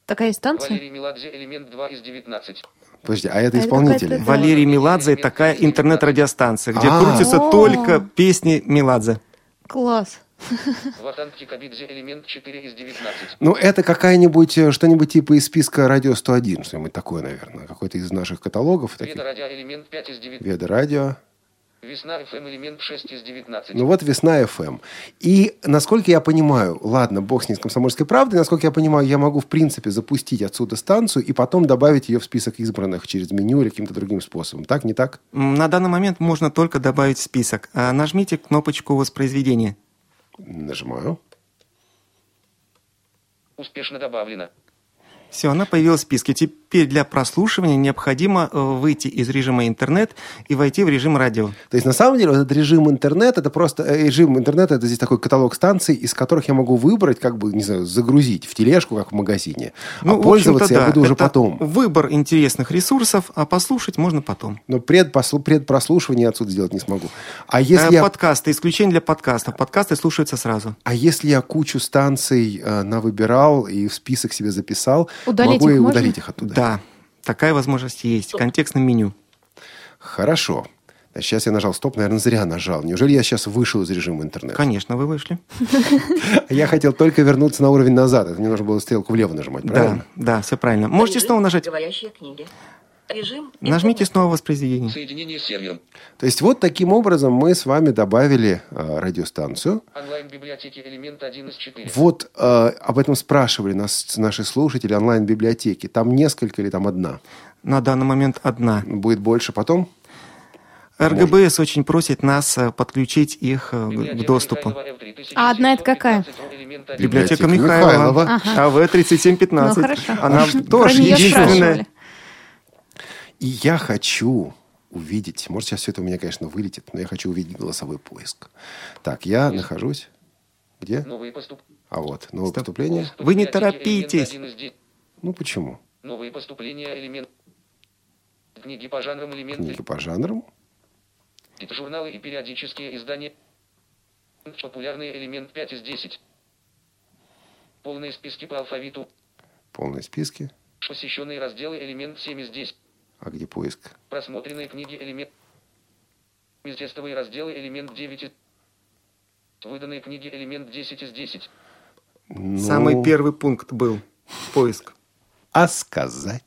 Такая станция? Валерий Меладзе элемент 2 из 19. Подожди, а это А это исполнители? какая-то- Валерий Меладзе – такая интернет-радиостанция, где А. крутятся только песни Меладзе. Класс. Элемент 4 из 19. Ну, это какая-нибудь, э, что-нибудь типа из списка «Радио 101», что-нибудь такое, наверное. Какой-то из наших каталогов. таких. Веда радио элемент 5 из 19. Веда радио. Весна ФМ элемент 6 из 19. Ну вот «Весна ФМ». И, насколько я понимаю, ладно, бог с ней с «Комсомольской правдой», насколько я понимаю, я могу, в принципе, запустить отсюда станцию и потом добавить ее в список избранных через меню или каким-то другим способом. Так, не так? На данный момент можно только добавить в список. А Нажмите кнопочку воспроизведения. Нажимаю. Успешно добавлено. Все, она появилась в списке. Теперь для прослушивания необходимо э, выйти из режима интернет и войти в режим радио. То есть, на самом деле, вот этот режим интернет, это просто... э, Режим интернета, это здесь такой каталог станций, из которых я могу выбрать, как бы, не знаю, загрузить в тележку, как в магазине. Ну, а в пользоваться я да, буду уже это потом. Выбор интересных ресурсов, а послушать можно потом. Но предпослу- предпрослушивание отсюда сделать не смогу. А если, Э, я, Подкасты, исключение для подкастов. Подкасты слушаются сразу. а если я кучу станций э, навыбирал и в список себе записал, Удалить могу их и можно? удалить их оттуда? Да, такая возможность есть в контекстном меню. Хорошо. Значит, сейчас я нажал стоп, наверное, зря нажал. Неужели я сейчас вышел из режима интернета? Конечно, вы вышли. *laughs* Я хотел только вернуться на уровень назад. Это мне нужно было стрелку влево нажимать, Да, правильно? да, все правильно. Можете снова нажать. Говорящие книги. Режим Нажмите снова воспроизведение. Соединение с сервером. То есть вот таким образом мы с вами добавили э, радиостанцию. Онлайн-библиотеки элемент 1 из 4. Вот э, об этом спрашивали нас наши слушатели онлайн-библиотеки. Там несколько или там одна? На данный момент одна. Будет больше потом? РГБС очень просит нас э, подключить их э, к- доступу. А одна это какая? Библиотека Михайлова, Михайлова. АВ-3715. Ну, хорошо. Она тоже единственная. И я хочу увидеть, может, сейчас все это у меня, конечно, вылетит, но я хочу увидеть голосовой поиск. Так, я нахожусь... Где? Новые поступ... А вот, новое Стоп. поступление. Вы не торопитесь. 1 из 10. Ну, почему? Новые поступления элемент. Книги по жанрам элементы. Книги по жанрам. Журналы и периодические издания. Популярный элемент 5 из 10. Полные списки по алфавиту. Полные списки. Посещенные разделы элемент 7 здесь. А где поиск? Просмотренные книги элемент. Тестовые разделы элемент 9. Выданные книги элемент 10 из 10. Ну, Самый первый пункт был поиск. *laughs* А сказать?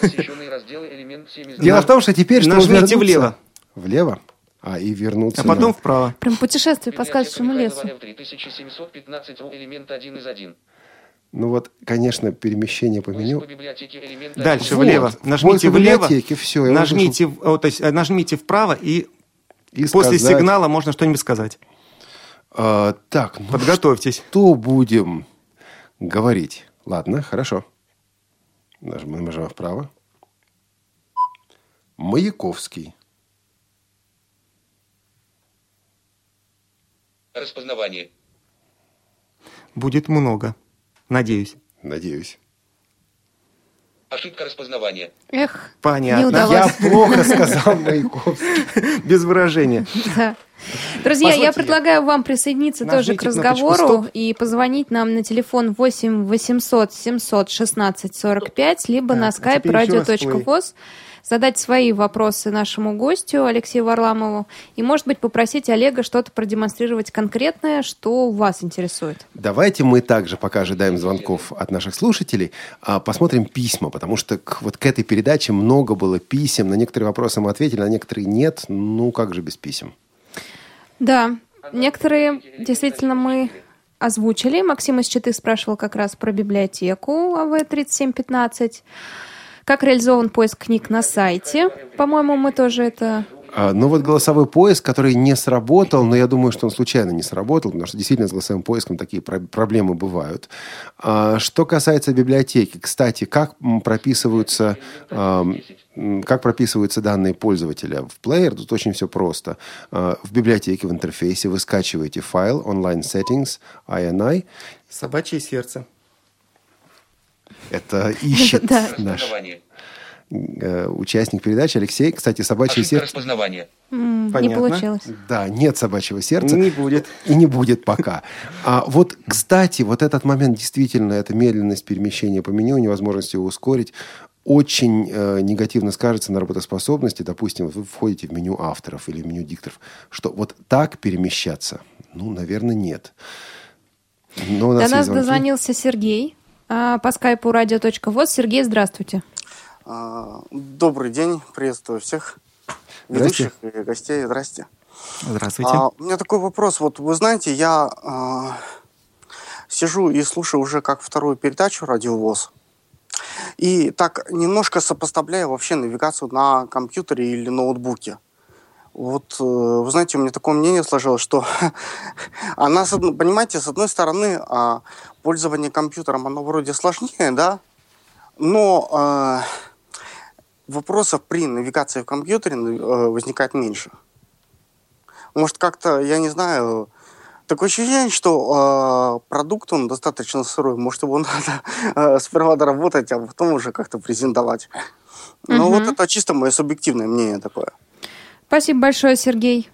Посещенные разделы элемент 7 из 10. Дело в том, что теперь, чтобы Нажмите влево. Влево? А, и вернуться. А потом на- вправо. Прям путешествие по сказочному лесу. 3715 элемент 1 из 1. Ну вот, конечно, перемещение по меню. Дальше Вот. влево. Нажмите влево. я нажмите, в- о, то есть, э, нажмите вправо и, И после сказать, сигнала можно что-нибудь сказать. а, так, ну Подготовьтесь. что будем говорить? Ладно, хорошо. Нажмем, нажимаем вправо. Маяковский. Распознавание. Будет много. Надеюсь. Надеюсь. Ошибка распознавания. Эх, не Понятно. удалось. Я плохо сказал *laughs* Маяковский. Без выражения. Да. Друзья, я Позвольте, предлагаю вам присоединиться тоже Нажмите к кнопочку разговору и позвонить нам на телефон 8 800 700 16 45, либо на Так, а skype radio.voz, задать свои вопросы нашему гостю Алексею Варламову и, может быть, попросить Олега что-то продемонстрировать конкретное, что вас интересует. Давайте мы также, пока ожидаем звонков от наших слушателей, а, посмотрим письма, потому что к, вот к этой передаче много было писем. На некоторые вопросы мы ответили, на некоторые нет. Ну, как же без писем? Да, некоторые действительно мы озвучили. Максим из Читы спрашивал как раз про библиотеку АВ-3715. Как реализован поиск книг на сайте? По-моему, мы тоже это... А, Ну вот голосовой поиск, который не сработал, но я думаю, что он случайно не сработал, потому что действительно с голосовым поиском такие про- проблемы бывают. А, Что касается библиотеки, кстати, как прописываются, м, как прописываются данные пользователя в плеер, тут очень все просто. А, В библиотеке, в интерфейсе вы скачиваете файл online settings INI. Собачье сердце. Это *laughs* ищет наш Распознавание. э, участник передачи Алексей. Кстати, собачье Ошибка сердце... распознавания. м, не получилось. Да, нет собачьего сердца. Не будет. И не будет пока. *laughs* А вот, кстати, вот этот момент действительно, эта медленность перемещения по меню, невозможность его ускорить, очень э, негативно скажется на работоспособности. Допустим, вы входите в меню авторов или в меню дикторов. Что вот так перемещаться? Ну, наверное, нет. Но у нас До нас звонки. дозвонился Сергей по скайпу radio.voz. Сергей, здравствуйте. А, Добрый день, приветствую всех ведущих и гостей. Здрасте. Здравствуйте. А, у меня такой вопрос. Вот вы знаете, я а, сижу и слушаю уже как вторую передачу «Радиовоз». И так немножко сопоставляю вообще навигацию на компьютере или ноутбуке. Вот, э, вы знаете, у меня такое мнение сложилось, что *laughs* она, с одной- понимаете, с одной стороны, а, пользование компьютером, оно вроде сложнее, да, но э, вопросов при навигации в компьютере э, возникает меньше. Может, как-то, я не знаю, такое ощущение, что э, продукт, он достаточно сырой. Может, его *laughs* надо э, сперва доработать, а потом уже как-то презентовать. Ну, Мгм. вот это чисто мое субъективное мнение такое. Спасибо большое, Сергей.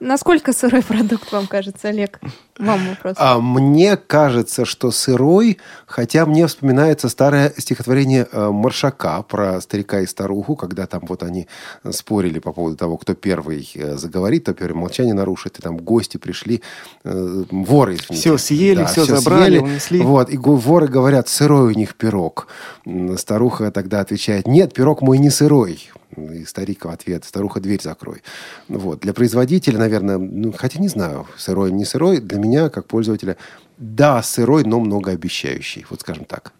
Насколько сырой *laughs* продукт вам кажется, Олег? Вам вопрос. А мне кажется, что сырой, хотя мне вспоминается старое стихотворение э, Маршака про старика и старуху, когда там вот они спорили по поводу того, кто первый э, заговорит, кто первый молчание нарушит, и там гости пришли, э, воры. извините. Всё съели, всё забрали, унесли. Вот, и воры говорят, сырой у них пирог. Старуха тогда отвечает, нет, пирог мой не сырой. И старик в ответ, старуха, дверь закрой. Вот. Для производителя, наверное, ну, хотя не знаю, сырой, не сырой, для меня, как пользователя, да, сырой, но многообещающий. Вот скажем так.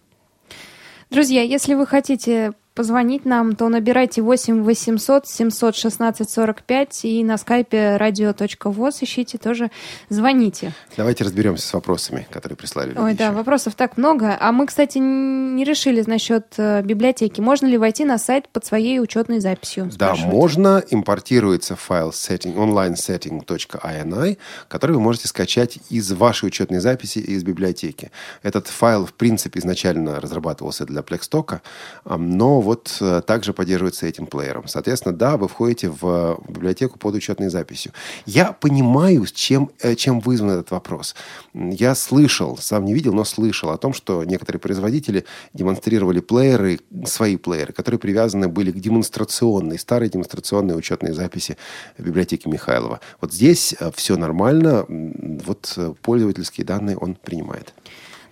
Друзья, если вы хотите позвонить нам, то набирайте 8 800 716 45 и на скайпе radio.voz ищите тоже, звоните. Давайте разберемся с вопросами, которые прислали. Ой, да, вопросов так много. А мы, кстати, не решили насчет э, библиотеки. Можно ли войти на сайт под своей учетной записью? Да, можно. Импортируется файл setting, onlinesetting.ini, который вы можете скачать из вашей учетной записи и из библиотеки. Этот файл, в принципе, изначально разрабатывался для Плекстока, но вот э, также поддерживается этим плеером. Соответственно, да, вы входите в библиотеку под учетной записью. Я понимаю, чем, э, чем вызван этот вопрос. Я слышал, сам не видел, но слышал о том, что некоторые производители демонстрировали плееры, свои плееры, которые привязаны были к демонстрационной, старой демонстрационной учетной записи библиотеки Михайлова. Вот здесь э, все нормально, вот пользовательские данные он принимает.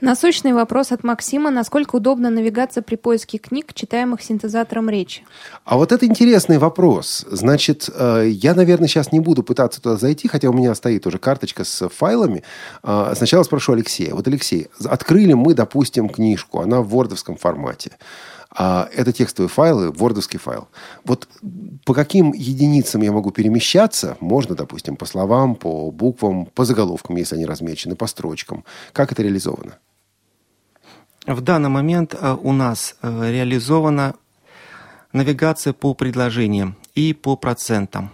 Насущный вопрос от Максима. Насколько удобна навигация при поиске книг, читаемых синтезатором речи? А вот это интересный вопрос. Значит, э, я, наверное, сейчас не буду пытаться туда зайти, хотя у меня стоит уже карточка с файлами. А, сначала спрошу Алексея. Вот, Алексей, открыли мы, допустим, книжку. Она в вордовском формате. А это текстовые файлы, вордовский файл. Вот по каким единицам я могу перемещаться? Можно, допустим, по словам, по буквам, по заголовкам, если они размечены, по строчкам. Как это реализовано? В данный момент э, у нас э, реализована навигация по предложениям и по процентам.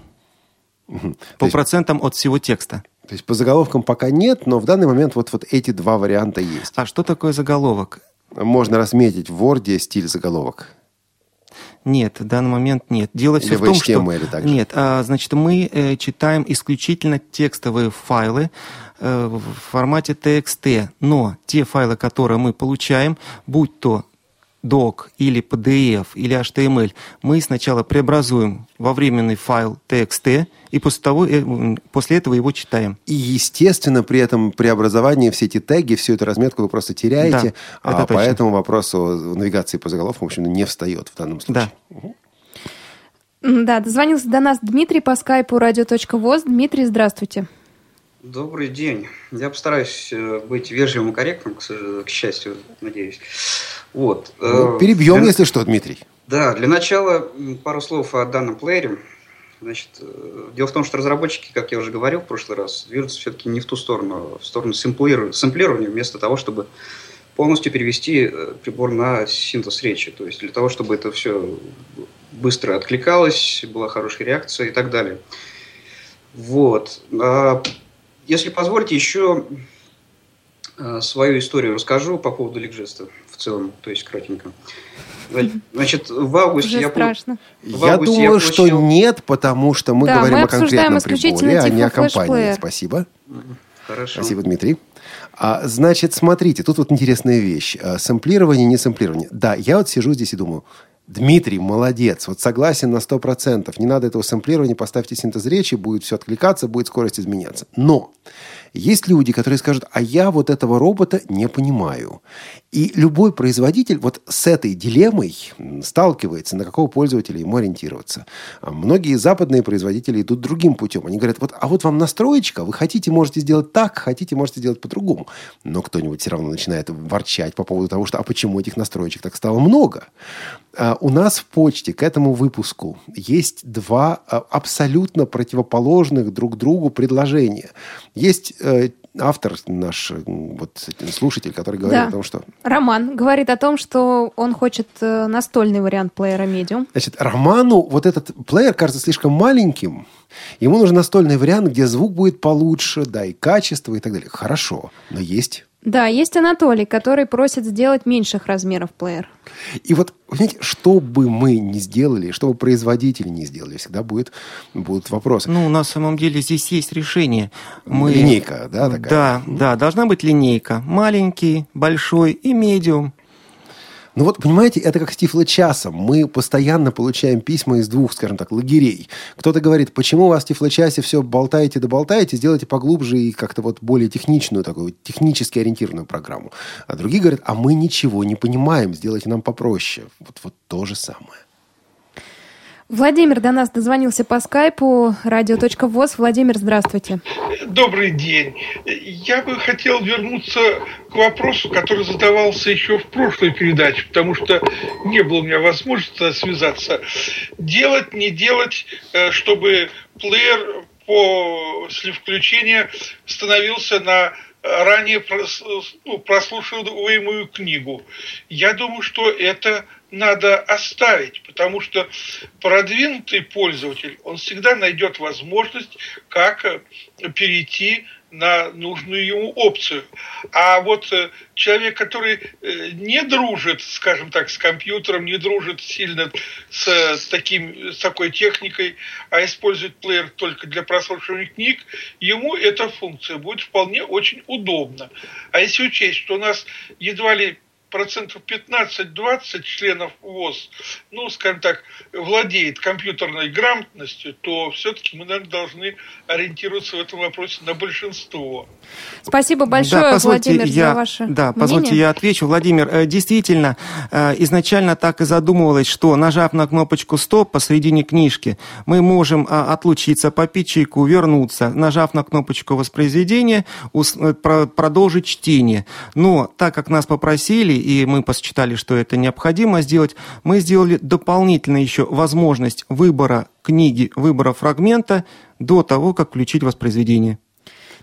Угу. По есть, процентам от всего текста. То есть по заголовкам пока нет, но в данный момент вот, вот эти два варианта есть. А что такое заголовок? Можно разметить в Word стиль заголовок. Нет, в данный момент нет. Дело Или все в том, HTML что... Также. Нет, а, значит, мы э, читаем исключительно текстовые файлы э, в формате TXT, но те файлы, которые мы получаем, будь то doc или PDF или HTML, мы сначала преобразуем во временный файл TXT и после, того, э, после этого его читаем. И, естественно, при этом преобразовании все эти теги, всю эту разметку вы просто теряете, да, а по этому вопросу навигации по заголовкам, в общем, не встает в данном случае. Да. Угу. Да, дозвонился до нас Дмитрий по скайпу радио.воз. Дмитрий, здравствуйте. Добрый день. Я постараюсь э, быть вежливым и корректным, к счастью, надеюсь. Вот. Ну, перебьем, для... если что, Дмитрий. Да, для начала пару слов о данном плеере. Значит, э, дело в том, что разработчики, как я уже говорил в прошлый раз, движутся все-таки не в ту сторону, а в сторону сэмплирования, вместо того, чтобы полностью перевести э, прибор на синтез речи. То есть для того, чтобы это все быстро откликалось, была хорошая реакция и так далее. Вот. А если позволите, еще э, свою историю расскажу по поводу ликжеста целом, то есть кратенько. Значит, в августе Уже я... страшно. В я думаю, я получил... что нет, потому что мы да, говорим мы о конкретном приборе, а не о компании. Спасибо. Хорошо. Спасибо, Дмитрий. А, значит, смотрите, тут вот интересная вещь. А, сэмплирование, не сэмплирование. Да, я вот сижу здесь и думаю, Дмитрий, молодец, вот согласен на 100%. Не надо этого сэмплирования, поставьте синтез речи, будет все откликаться, будет скорость изменяться. Но есть люди, которые скажут, а я вот этого робота не понимаю. И любой производитель вот с этой дилеммой сталкивается, на какого пользователя ему ориентироваться. А многие западные производители идут другим путем. Они говорят, вот, а вот вам настроечка, вы хотите, можете сделать так, хотите, можете сделать по-другому. Но кто-нибудь все равно начинает ворчать по поводу того, что а почему этих настроечек так стало много? А у нас в почте к этому выпуску есть два а, абсолютно противоположных друг другу предложения. Есть э, автор наш, вот слушатель, который говорит да. о том, что... Роман говорит о том, что он хочет э, настольный вариант плеера Medium. Значит, Роману вот этот плеер кажется слишком маленьким. Ему нужен настольный вариант, где звук будет получше, да, и качество, и так далее. Хорошо, но есть да, есть Анатолий, который просит сделать меньших размеров плеер. И вот, понимаете, что бы мы ни сделали, что бы производители не сделали, всегда будет, будут вопросы. Ну, на самом деле здесь есть решение. Мы... Линейка, да, такая? Да, да, должна быть линейка. Маленький, большой и медиум. Ну вот, понимаете, это как с тифлочасом. Мы постоянно получаем письма из двух, скажем так, лагерей. Кто-то говорит, почему у вас в тифлочасе все болтаете да болтаете, сделайте поглубже и как-то вот более техничную, такую технически ориентированную программу. А другие говорят, а мы ничего не понимаем, сделайте нам попроще. Вот, вот то же самое. Владимир до нас дозвонился по скайпу радио.воз. Владимир, здравствуйте. Добрый день. Я бы хотел вернуться к вопросу, который задавался еще в прошлой передаче, потому что не было у меня возможности связаться. Делать, не делать, э, чтобы плеер после включения становился на ранее ну, прослушиваемую книгу. Я думаю, что это надо оставить, потому что продвинутый пользователь, он всегда найдет возможность, как перейти на нужную ему опцию. А вот э, человек, который э, не дружит, скажем так, с компьютером, не дружит сильно с, таким, с такой техникой, а использует плеер только для прослушивания книг, ему эта функция будет вполне очень удобна. А если учесть, что у нас едва ли процентов 15-20 членов ВОЗ, ну, скажем так, владеет компьютерной грамотностью, то все-таки мы, наверное, должны ориентироваться в этом вопросе на большинство. Спасибо большое, да, Владимир, я, за ваше Да, мнение. позвольте, я отвечу. Владимир, э, действительно, э, изначально так и задумывалось, что, нажав на кнопочку «Стоп» посредине книжки, мы можем а, отлучиться, попить чайку, вернуться, нажав на кнопочку воспроизведения, э, продолжить чтение. Но так как нас попросили, и мы посчитали, что это необходимо сделать, мы сделали дополнительно еще возможность выбора книги, выбора фрагмента до того, как включить воспроизведение.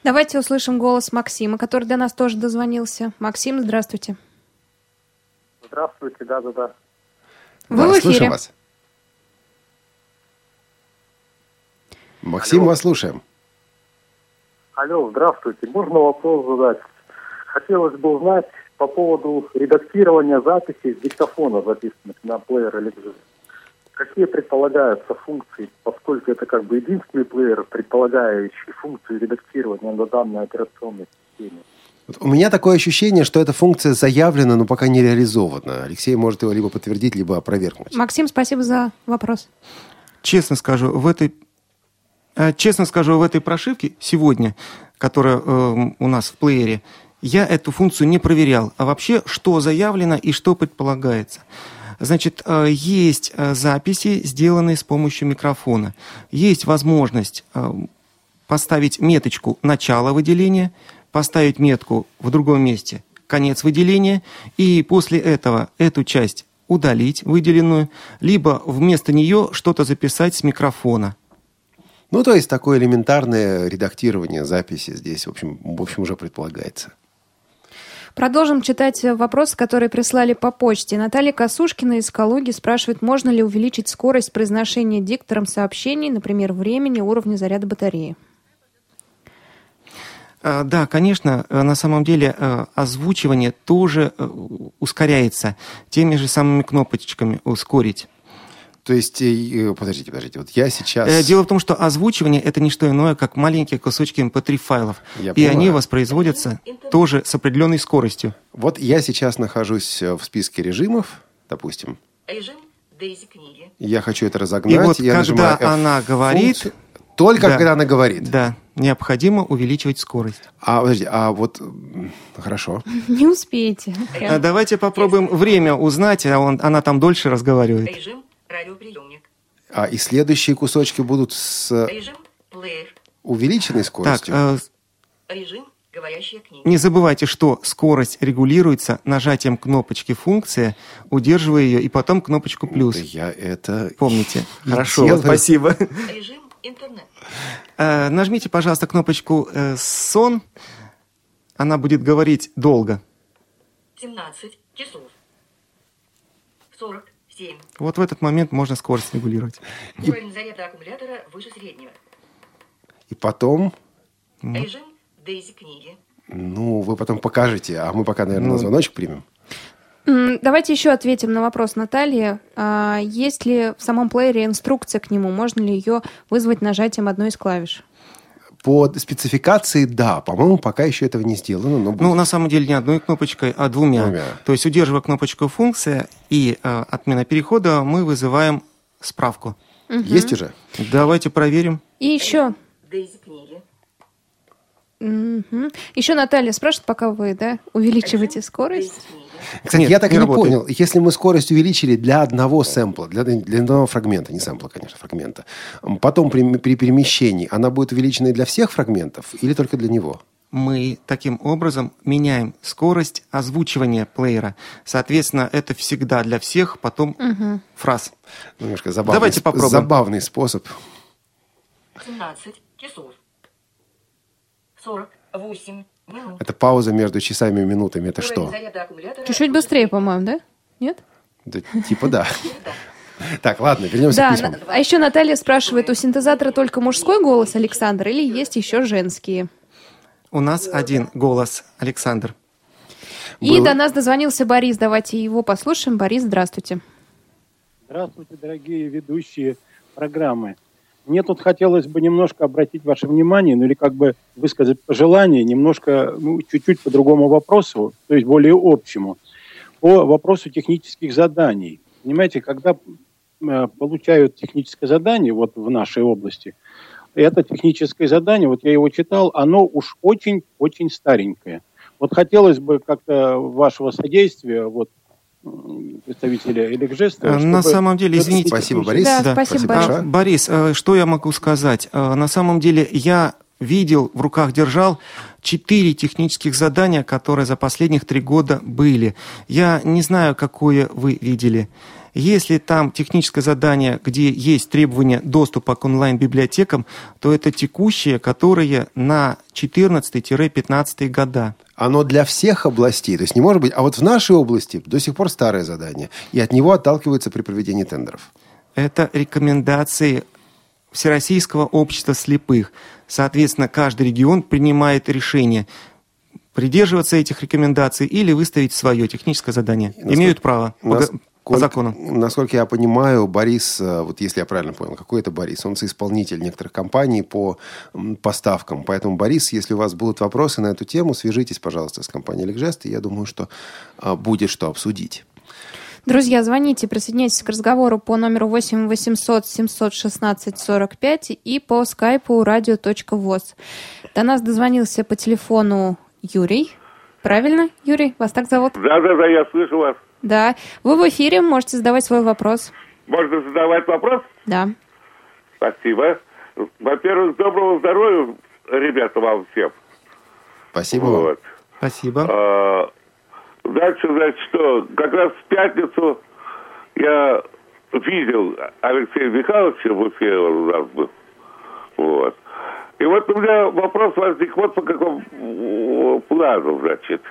Давайте услышим голос Максима, который до нас тоже дозвонился. Максим, здравствуйте. Здравствуйте, да-да-да. Вы да, в эфире. Слушаем вас. Максим, Алло. вас слушаем. Алло, здравствуйте. Можно вопрос задать? Хотелось бы узнать, по поводу редактирования записей с диктофона, записанных на плеер или Какие предполагаются функции, поскольку это как бы единственный плеер, предполагающий функцию редактирования на данной операционной системе? У меня такое ощущение, что эта функция заявлена, но пока не реализована. Алексей может его либо подтвердить, либо опровергнуть. Максим, спасибо за вопрос. Честно скажу, в этой, э, честно скажу, в этой прошивке сегодня, которая э, у нас в плеере, я эту функцию не проверял. А вообще, что заявлено и что предполагается. Значит, э, есть э, записи, сделанные с помощью микрофона. Есть возможность э, поставить меточку «начало выделения», поставить метку в другом месте «конец выделения», и после этого эту часть удалить выделенную, либо вместо нее что-то записать с микрофона. Ну, то есть такое элементарное редактирование записи здесь, в общем, в общем уже предполагается. Продолжим читать вопросы, которые прислали по почте. Наталья Косушкина из Калуги спрашивает, можно ли увеличить скорость произношения диктором сообщений, например, времени, уровня заряда батареи. А, да, конечно, э, на самом деле э, озвучивание тоже э, ускоряется теми же самыми кнопочками «ускорить». То есть, э, подождите, подождите, вот я сейчас... Э, дело в том, что озвучивание это не что иное, как маленькие кусочки MP3 файлов. Я и понимаю. они воспроизводятся тоже с определенной скоростью. Вот я сейчас нахожусь э, в списке режимов, допустим. Режим Дейзи книги. Я хочу это разогнать. И вот я когда она говорит... Только да, когда она говорит. Да, необходимо увеличивать скорость. А, подожди, а вот... Хорошо. Не успеете. Давайте попробуем время узнать, а он, она там дольше разговаривает. Режим радиоприемник. А и следующие кусочки будут с Режим плеер. увеличенной скоростью? Так, э... Режим говорящая книга. Не забывайте, что скорость регулируется нажатием кнопочки функция, удерживая ее, и потом кнопочку плюс. Да я это... Помните. Хорошо, делаю. спасибо. Режим интернет. Э, нажмите, пожалуйста, кнопочку э, «Сон». Она будет говорить долго. 17 часов. 40 7. Вот в этот момент можно скорость регулировать. Уровень заряда аккумулятора выше среднего. И потом... Режим Дейзи книги. Ну, вы потом покажете, а мы пока, наверное, ну, на звоночек примем. Давайте еще ответим на вопрос Натальи. А, есть ли в самом плеере инструкция к нему? Можно ли ее вызвать нажатием одной из клавиш? По спецификации, да. По-моему, пока еще этого не сделано. Но будет. Ну, на самом деле, не одной кнопочкой, а двумя. двумя. То есть, удерживая кнопочку функция и э, отмена перехода, мы вызываем справку. Угу. Есть уже? Давайте проверим. И еще... Книги. Угу. Еще Наталья спрашивает, пока вы да, увеличиваете скорость. Кстати, Нет, я так не и не работает. понял. Если мы скорость увеличили для одного сэмпла, для, для одного фрагмента, не сэмпла, конечно, фрагмента, потом при, при перемещении она будет увеличена для всех фрагментов или только для него? мы таким образом меняем скорость озвучивания плеера. Соответственно, это всегда для всех, потом угу. фраз. Немножко забавный, Давайте попробуем. Забавный способ. 17 часов. 48 минут. Это пауза между часами и минутами. Это что? Чуть-чуть быстрее, по-моему, да? Нет? Да, типа да. *laughs* Так, ладно, вернемся да, к письмам. А еще Наталья спрашивает, у синтезатора только мужской голос, Александр, или есть еще женские? У нас один голос, Александр. И Было... до нас дозвонился Борис. Давайте его послушаем. Борис, здравствуйте. Здравствуйте, дорогие ведущие программы. Мне тут хотелось бы немножко обратить ваше внимание, ну или как бы высказать пожелание немножко, ну, чуть-чуть по другому вопросу, то есть более общему, по вопросу технических заданий. Понимаете, когда э, получают техническое задание вот в нашей области, это техническое задание, вот я его читал, оно уж очень-очень старенькое. Вот хотелось бы как-то вашего содействия, вот представителя Эликжеста. Э, на самом деле, извините. Спасибо, Борис. Да, да. Спасибо, Борис. А, Борис, э, что я могу сказать? Э, на самом деле, я видел, в руках держал четыре технических задания, которые за последних три года были. Я не знаю, какое вы видели. Если там техническое задание, где есть требование доступа к онлайн-библиотекам, то это текущее, которое на 14-15 года. Оно для всех областей, то есть не может быть, а вот в нашей области до сих пор старое задание, и от него отталкиваются при проведении тендеров. Это рекомендации Всероссийского общества слепых. Соответственно, каждый регион принимает решение, придерживаться этих рекомендаций или выставить свое техническое задание. Насколько, Имеют право по закону. Насколько я понимаю, Борис, э, вот если я правильно понял, какой это Борис? Он соисполнитель некоторых компаний по поставкам. Поэтому, Борис, если у вас будут вопросы на эту тему, свяжитесь, пожалуйста, с компанией Ликжест, и я думаю, что а, будет что обсудить. Друзья, звоните, присоединяйтесь к разговору по номеру 8 800 716 45 и по скайпу radio.voz. До нас дозвонился по телефону Юрий. Правильно, Юрий? Вас так зовут? Да-да-да, я слышу вас. Да. Вы в эфире, можете задавать свой вопрос. Можно задавать вопрос? Да. Спасибо. Во-первых, доброго здоровья, ребята, вам всем. Спасибо вот. Спасибо. А, дальше, значит, что, как раз в пятницу я видел Алексея Михайловича в Уфе, он у нас был. Вот. И вот у меня вопрос возник вот по какому плану, значит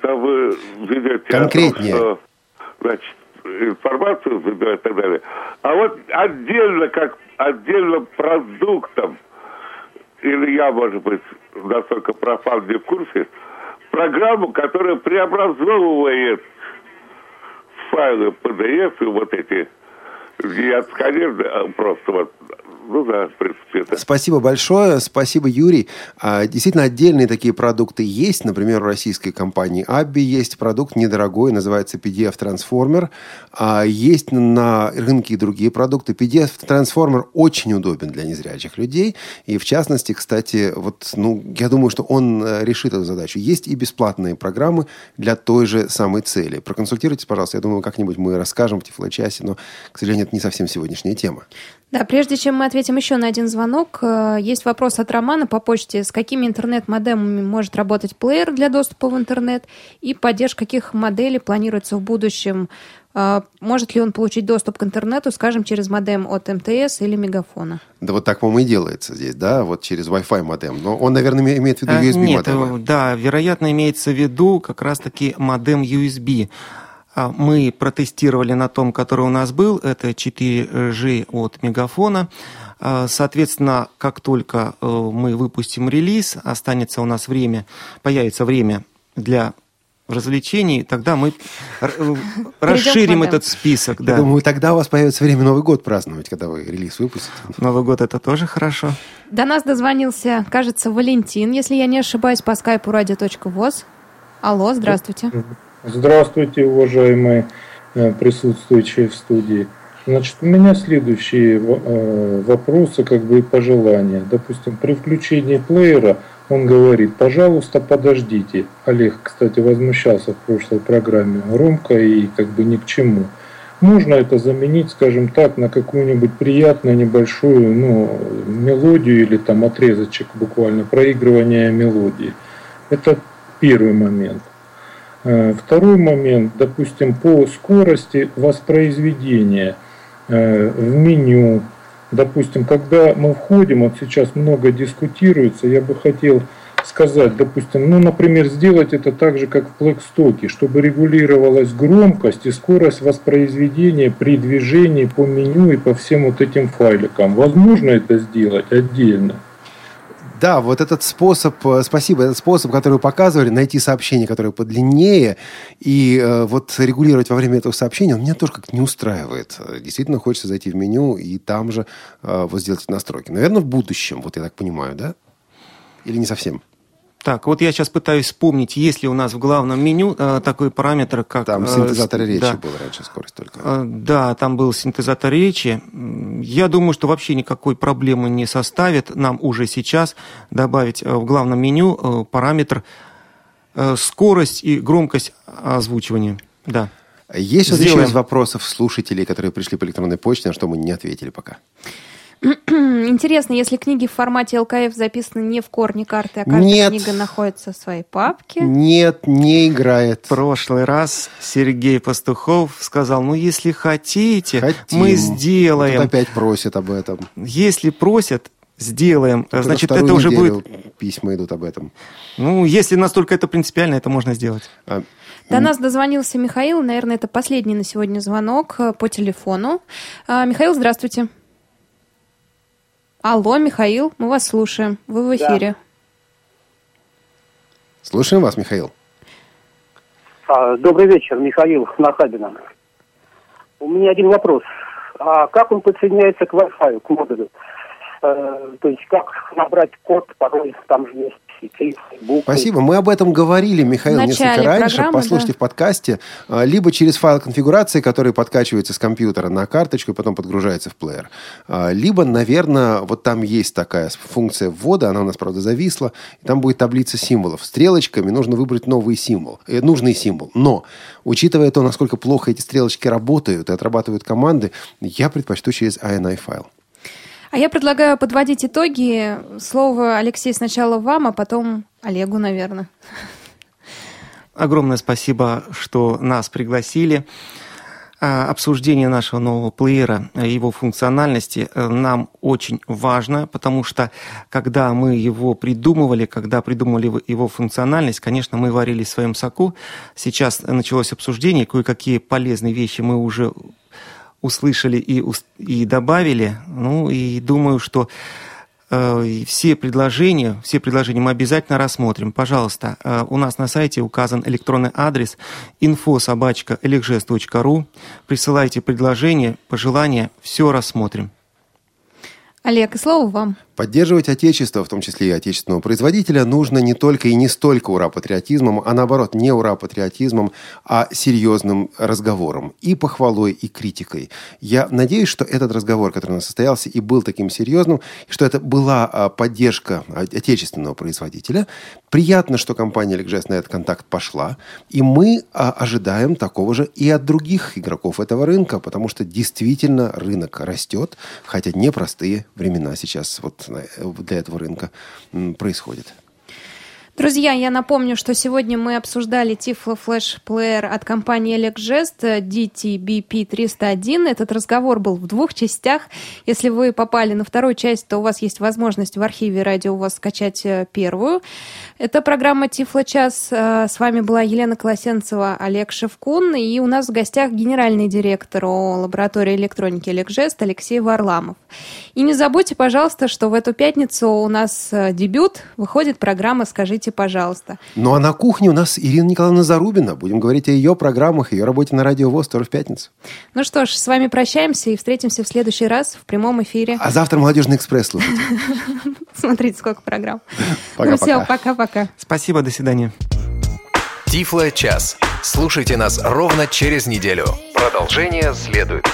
там вы ведете Конкретнее. Том, что, значит, информацию забирать и так далее. А вот отдельно, как отдельно продуктом, или я, может быть, настолько пропал не в курсе, программу, которая преобразовывает файлы PDF и вот эти не отсканированы, а просто вот ну да, в принципе. Это. Спасибо большое. Спасибо, Юрий. А, действительно, отдельные такие продукты есть. Например, у российской компании Абби есть продукт недорогой, называется PDF Transformer. А, есть на рынке и другие продукты. PDF Transformer очень удобен для незрячих людей. И в частности, кстати, вот, ну, я думаю, что он э, решит эту задачу. Есть и бесплатные программы для той же самой цели. Проконсультируйтесь, пожалуйста. Я думаю, как-нибудь мы расскажем в Тифлочасе, но, к сожалению, это не совсем сегодняшняя тема. Да, прежде чем мы ответим еще на один звонок, э, есть вопрос от Романа по почте. С какими интернет-модемами может работать плеер для доступа в интернет и поддержка каких моделей планируется в будущем? Э, может ли он получить доступ к интернету, скажем, через модем от МТС или Мегафона? Да вот так, по-моему, и делается здесь, да, вот через Wi-Fi модем. Но он, наверное, имеет в виду USB Нет, модем. Да, вероятно, имеется в виду как раз-таки модем USB. А, мы протестировали на том, который у нас был, это 4G от Мегафона. А, соответственно, как только э, мы выпустим релиз, останется у нас время, появится время для развлечений, тогда мы э, расширим этот список. Да. Я думаю, тогда у вас появится время Новый год праздновать, когда вы релиз выпустите. Новый год это тоже хорошо. До нас дозвонился, кажется, Валентин, если я не ошибаюсь, по скайпу radio.voz. Алло, здравствуйте. Здравствуйте, уважаемые э, присутствующие в студии. Значит, у меня следующие э, вопросы, как бы и пожелания. Допустим, при включении плеера он говорит, пожалуйста, подождите. Олег, кстати, возмущался в прошлой программе громко и как бы ни к чему. Можно это заменить, скажем так, на какую-нибудь приятную небольшую ну, мелодию или там отрезочек буквально проигрывания мелодии. Это первый момент. Э, второй момент, допустим, по скорости воспроизведения э, в меню. Допустим, когда мы входим, вот сейчас много дискутируется, я бы хотел сказать, допустим, ну, например, сделать это так же, как в Blackstock, чтобы регулировалась громкость и скорость воспроизведения при движении по меню и по всем вот этим файликам. Возможно это сделать отдельно? Да, вот этот способ, э, спасибо, этот способ, который вы показывали, найти сообщение, которое подлиннее, и э, вот регулировать во время этого сообщения, он меня тоже как не устраивает. Действительно хочется зайти в меню и там же э, вот сделать настройки. Наверное, в будущем, вот я так понимаю, да? Или не совсем? Так, вот я сейчас пытаюсь вспомнить, есть ли у нас в главном меню э, такой параметр, как... Там э, синтезатор речи да. был раньше, скорость только. Э, да, там был синтезатор речи. Я думаю, что вообще никакой проблемы не составит нам уже сейчас добавить э, в главном меню э, параметр э, скорость и громкость озвучивания. Да. Есть еще из вопросов слушателей, которые пришли по электронной почте, на что мы не ответили пока. Интересно, если книги в формате ЛКФ записаны не в корне карты, а каждая Нет. книга находится в своей папке. Нет, не играет. В прошлый раз Сергей Пастухов сказал, ну, если хотите, Хотим. мы сделаем. Тут опять просят об этом. Если просят, сделаем. Только Значит, на это уже будет... Письма идут об этом. Ну, если настолько это принципиально, это можно сделать. А, До нас дозвонился Михаил. Наверное, это последний на сегодня звонок э, по телефону. А, Михаил, здравствуйте. Алло, Михаил, мы вас слушаем. Вы в эфире. Слушаем вас, Михаил. А, Добрый вечер, Михаил Нахабина. У меня один вопрос. А как он подсоединяется к Wi-Fi, к модулю? Э, то есть как набрать код, пароль, там же есть цифры, буквы. Спасибо. Мы об этом говорили, Михаил, В несколько раньше. Послушайте да. в подкасте. А, Либо через файл конфигурации, который подкачивается с компьютера на карточку и потом подгружается в плеер. А, Либо, наверное, вот там есть такая функция ввода, она у нас, правда, зависла. И там будет таблица символов. Стрелочками нужно выбрать новый символ, э, нужный символ. Но, учитывая то, насколько плохо эти стрелочки работают и отрабатывают команды, я предпочту через INI файл. А я предлагаю подводить итоги. Слово, Алексей, сначала вам, а потом Олегу, наверное. Огромное спасибо, что нас пригласили. А, Обсуждение нашего нового плеера, его функциональности э, нам очень важно, потому что когда мы его придумывали, когда придумывали его- его функциональность, конечно, мы варили в своем соку. Сейчас началось обсуждение, кое-какие полезные вещи мы уже услышали и, и добавили. Ну и думаю, что э, все предложения, все предложения мы обязательно рассмотрим. Пожалуйста, э, у нас на сайте указан электронный адрес info.elexgest.ru. Присылайте предложения, пожелания, все рассмотрим. Олег, и слово вам. Поддерживать отечество, в том числе и отечественного производителя, нужно не только и не столько ура-патриотизмом, а наоборот, не ура-патриотизмом, а серьезным разговором. И похвалой, и критикой. Я надеюсь, что этот разговор, который у нас состоялся, и был таким серьезным, что это была а, поддержка отечественного производителя. Приятно, что компания Ликжест на этот контакт пошла. И мы а, ожидаем такого же и от других игроков этого рынка, потому что действительно рынок растет, хотя непростые времена сейчас вот на- для этого рынка м, происходят. Друзья, я напомню, что сегодня мы обсуждали Tiflo Flash Player от компании Elecgest DTBP301. Этот разговор был в двух частях. Если вы попали на вторую часть, то у вас есть возможность в архиве радио у вас скачать э, первую. Это программа Тифло час. Э, С вами была Елена Колосенцева, Олег Шевкун. И у нас в гостях генеральный директор ООО лаборатории электроники Elecgest Алексей Варламов. И не забудьте, пожалуйста, что в эту пятницу у нас э, дебют. Выходит программа «Скажите, пожалуйста». Ну а на кухне у нас Ирина Николаевна Зарубина. Будем говорить о ее программах, ее работе на Радио ВОЗ тоже в пятницу. Ну что ж, с вами прощаемся и встретимся в следующий раз в прямом эфире. А завтра «Молодежный экспресс» слушайте. *laughs* Смотрите, сколько программ. Пока-пока. Ну все, пока-пока. Спасибо, до свидания. Тифло час. Слушайте нас ровно через неделю. Продолжение следует.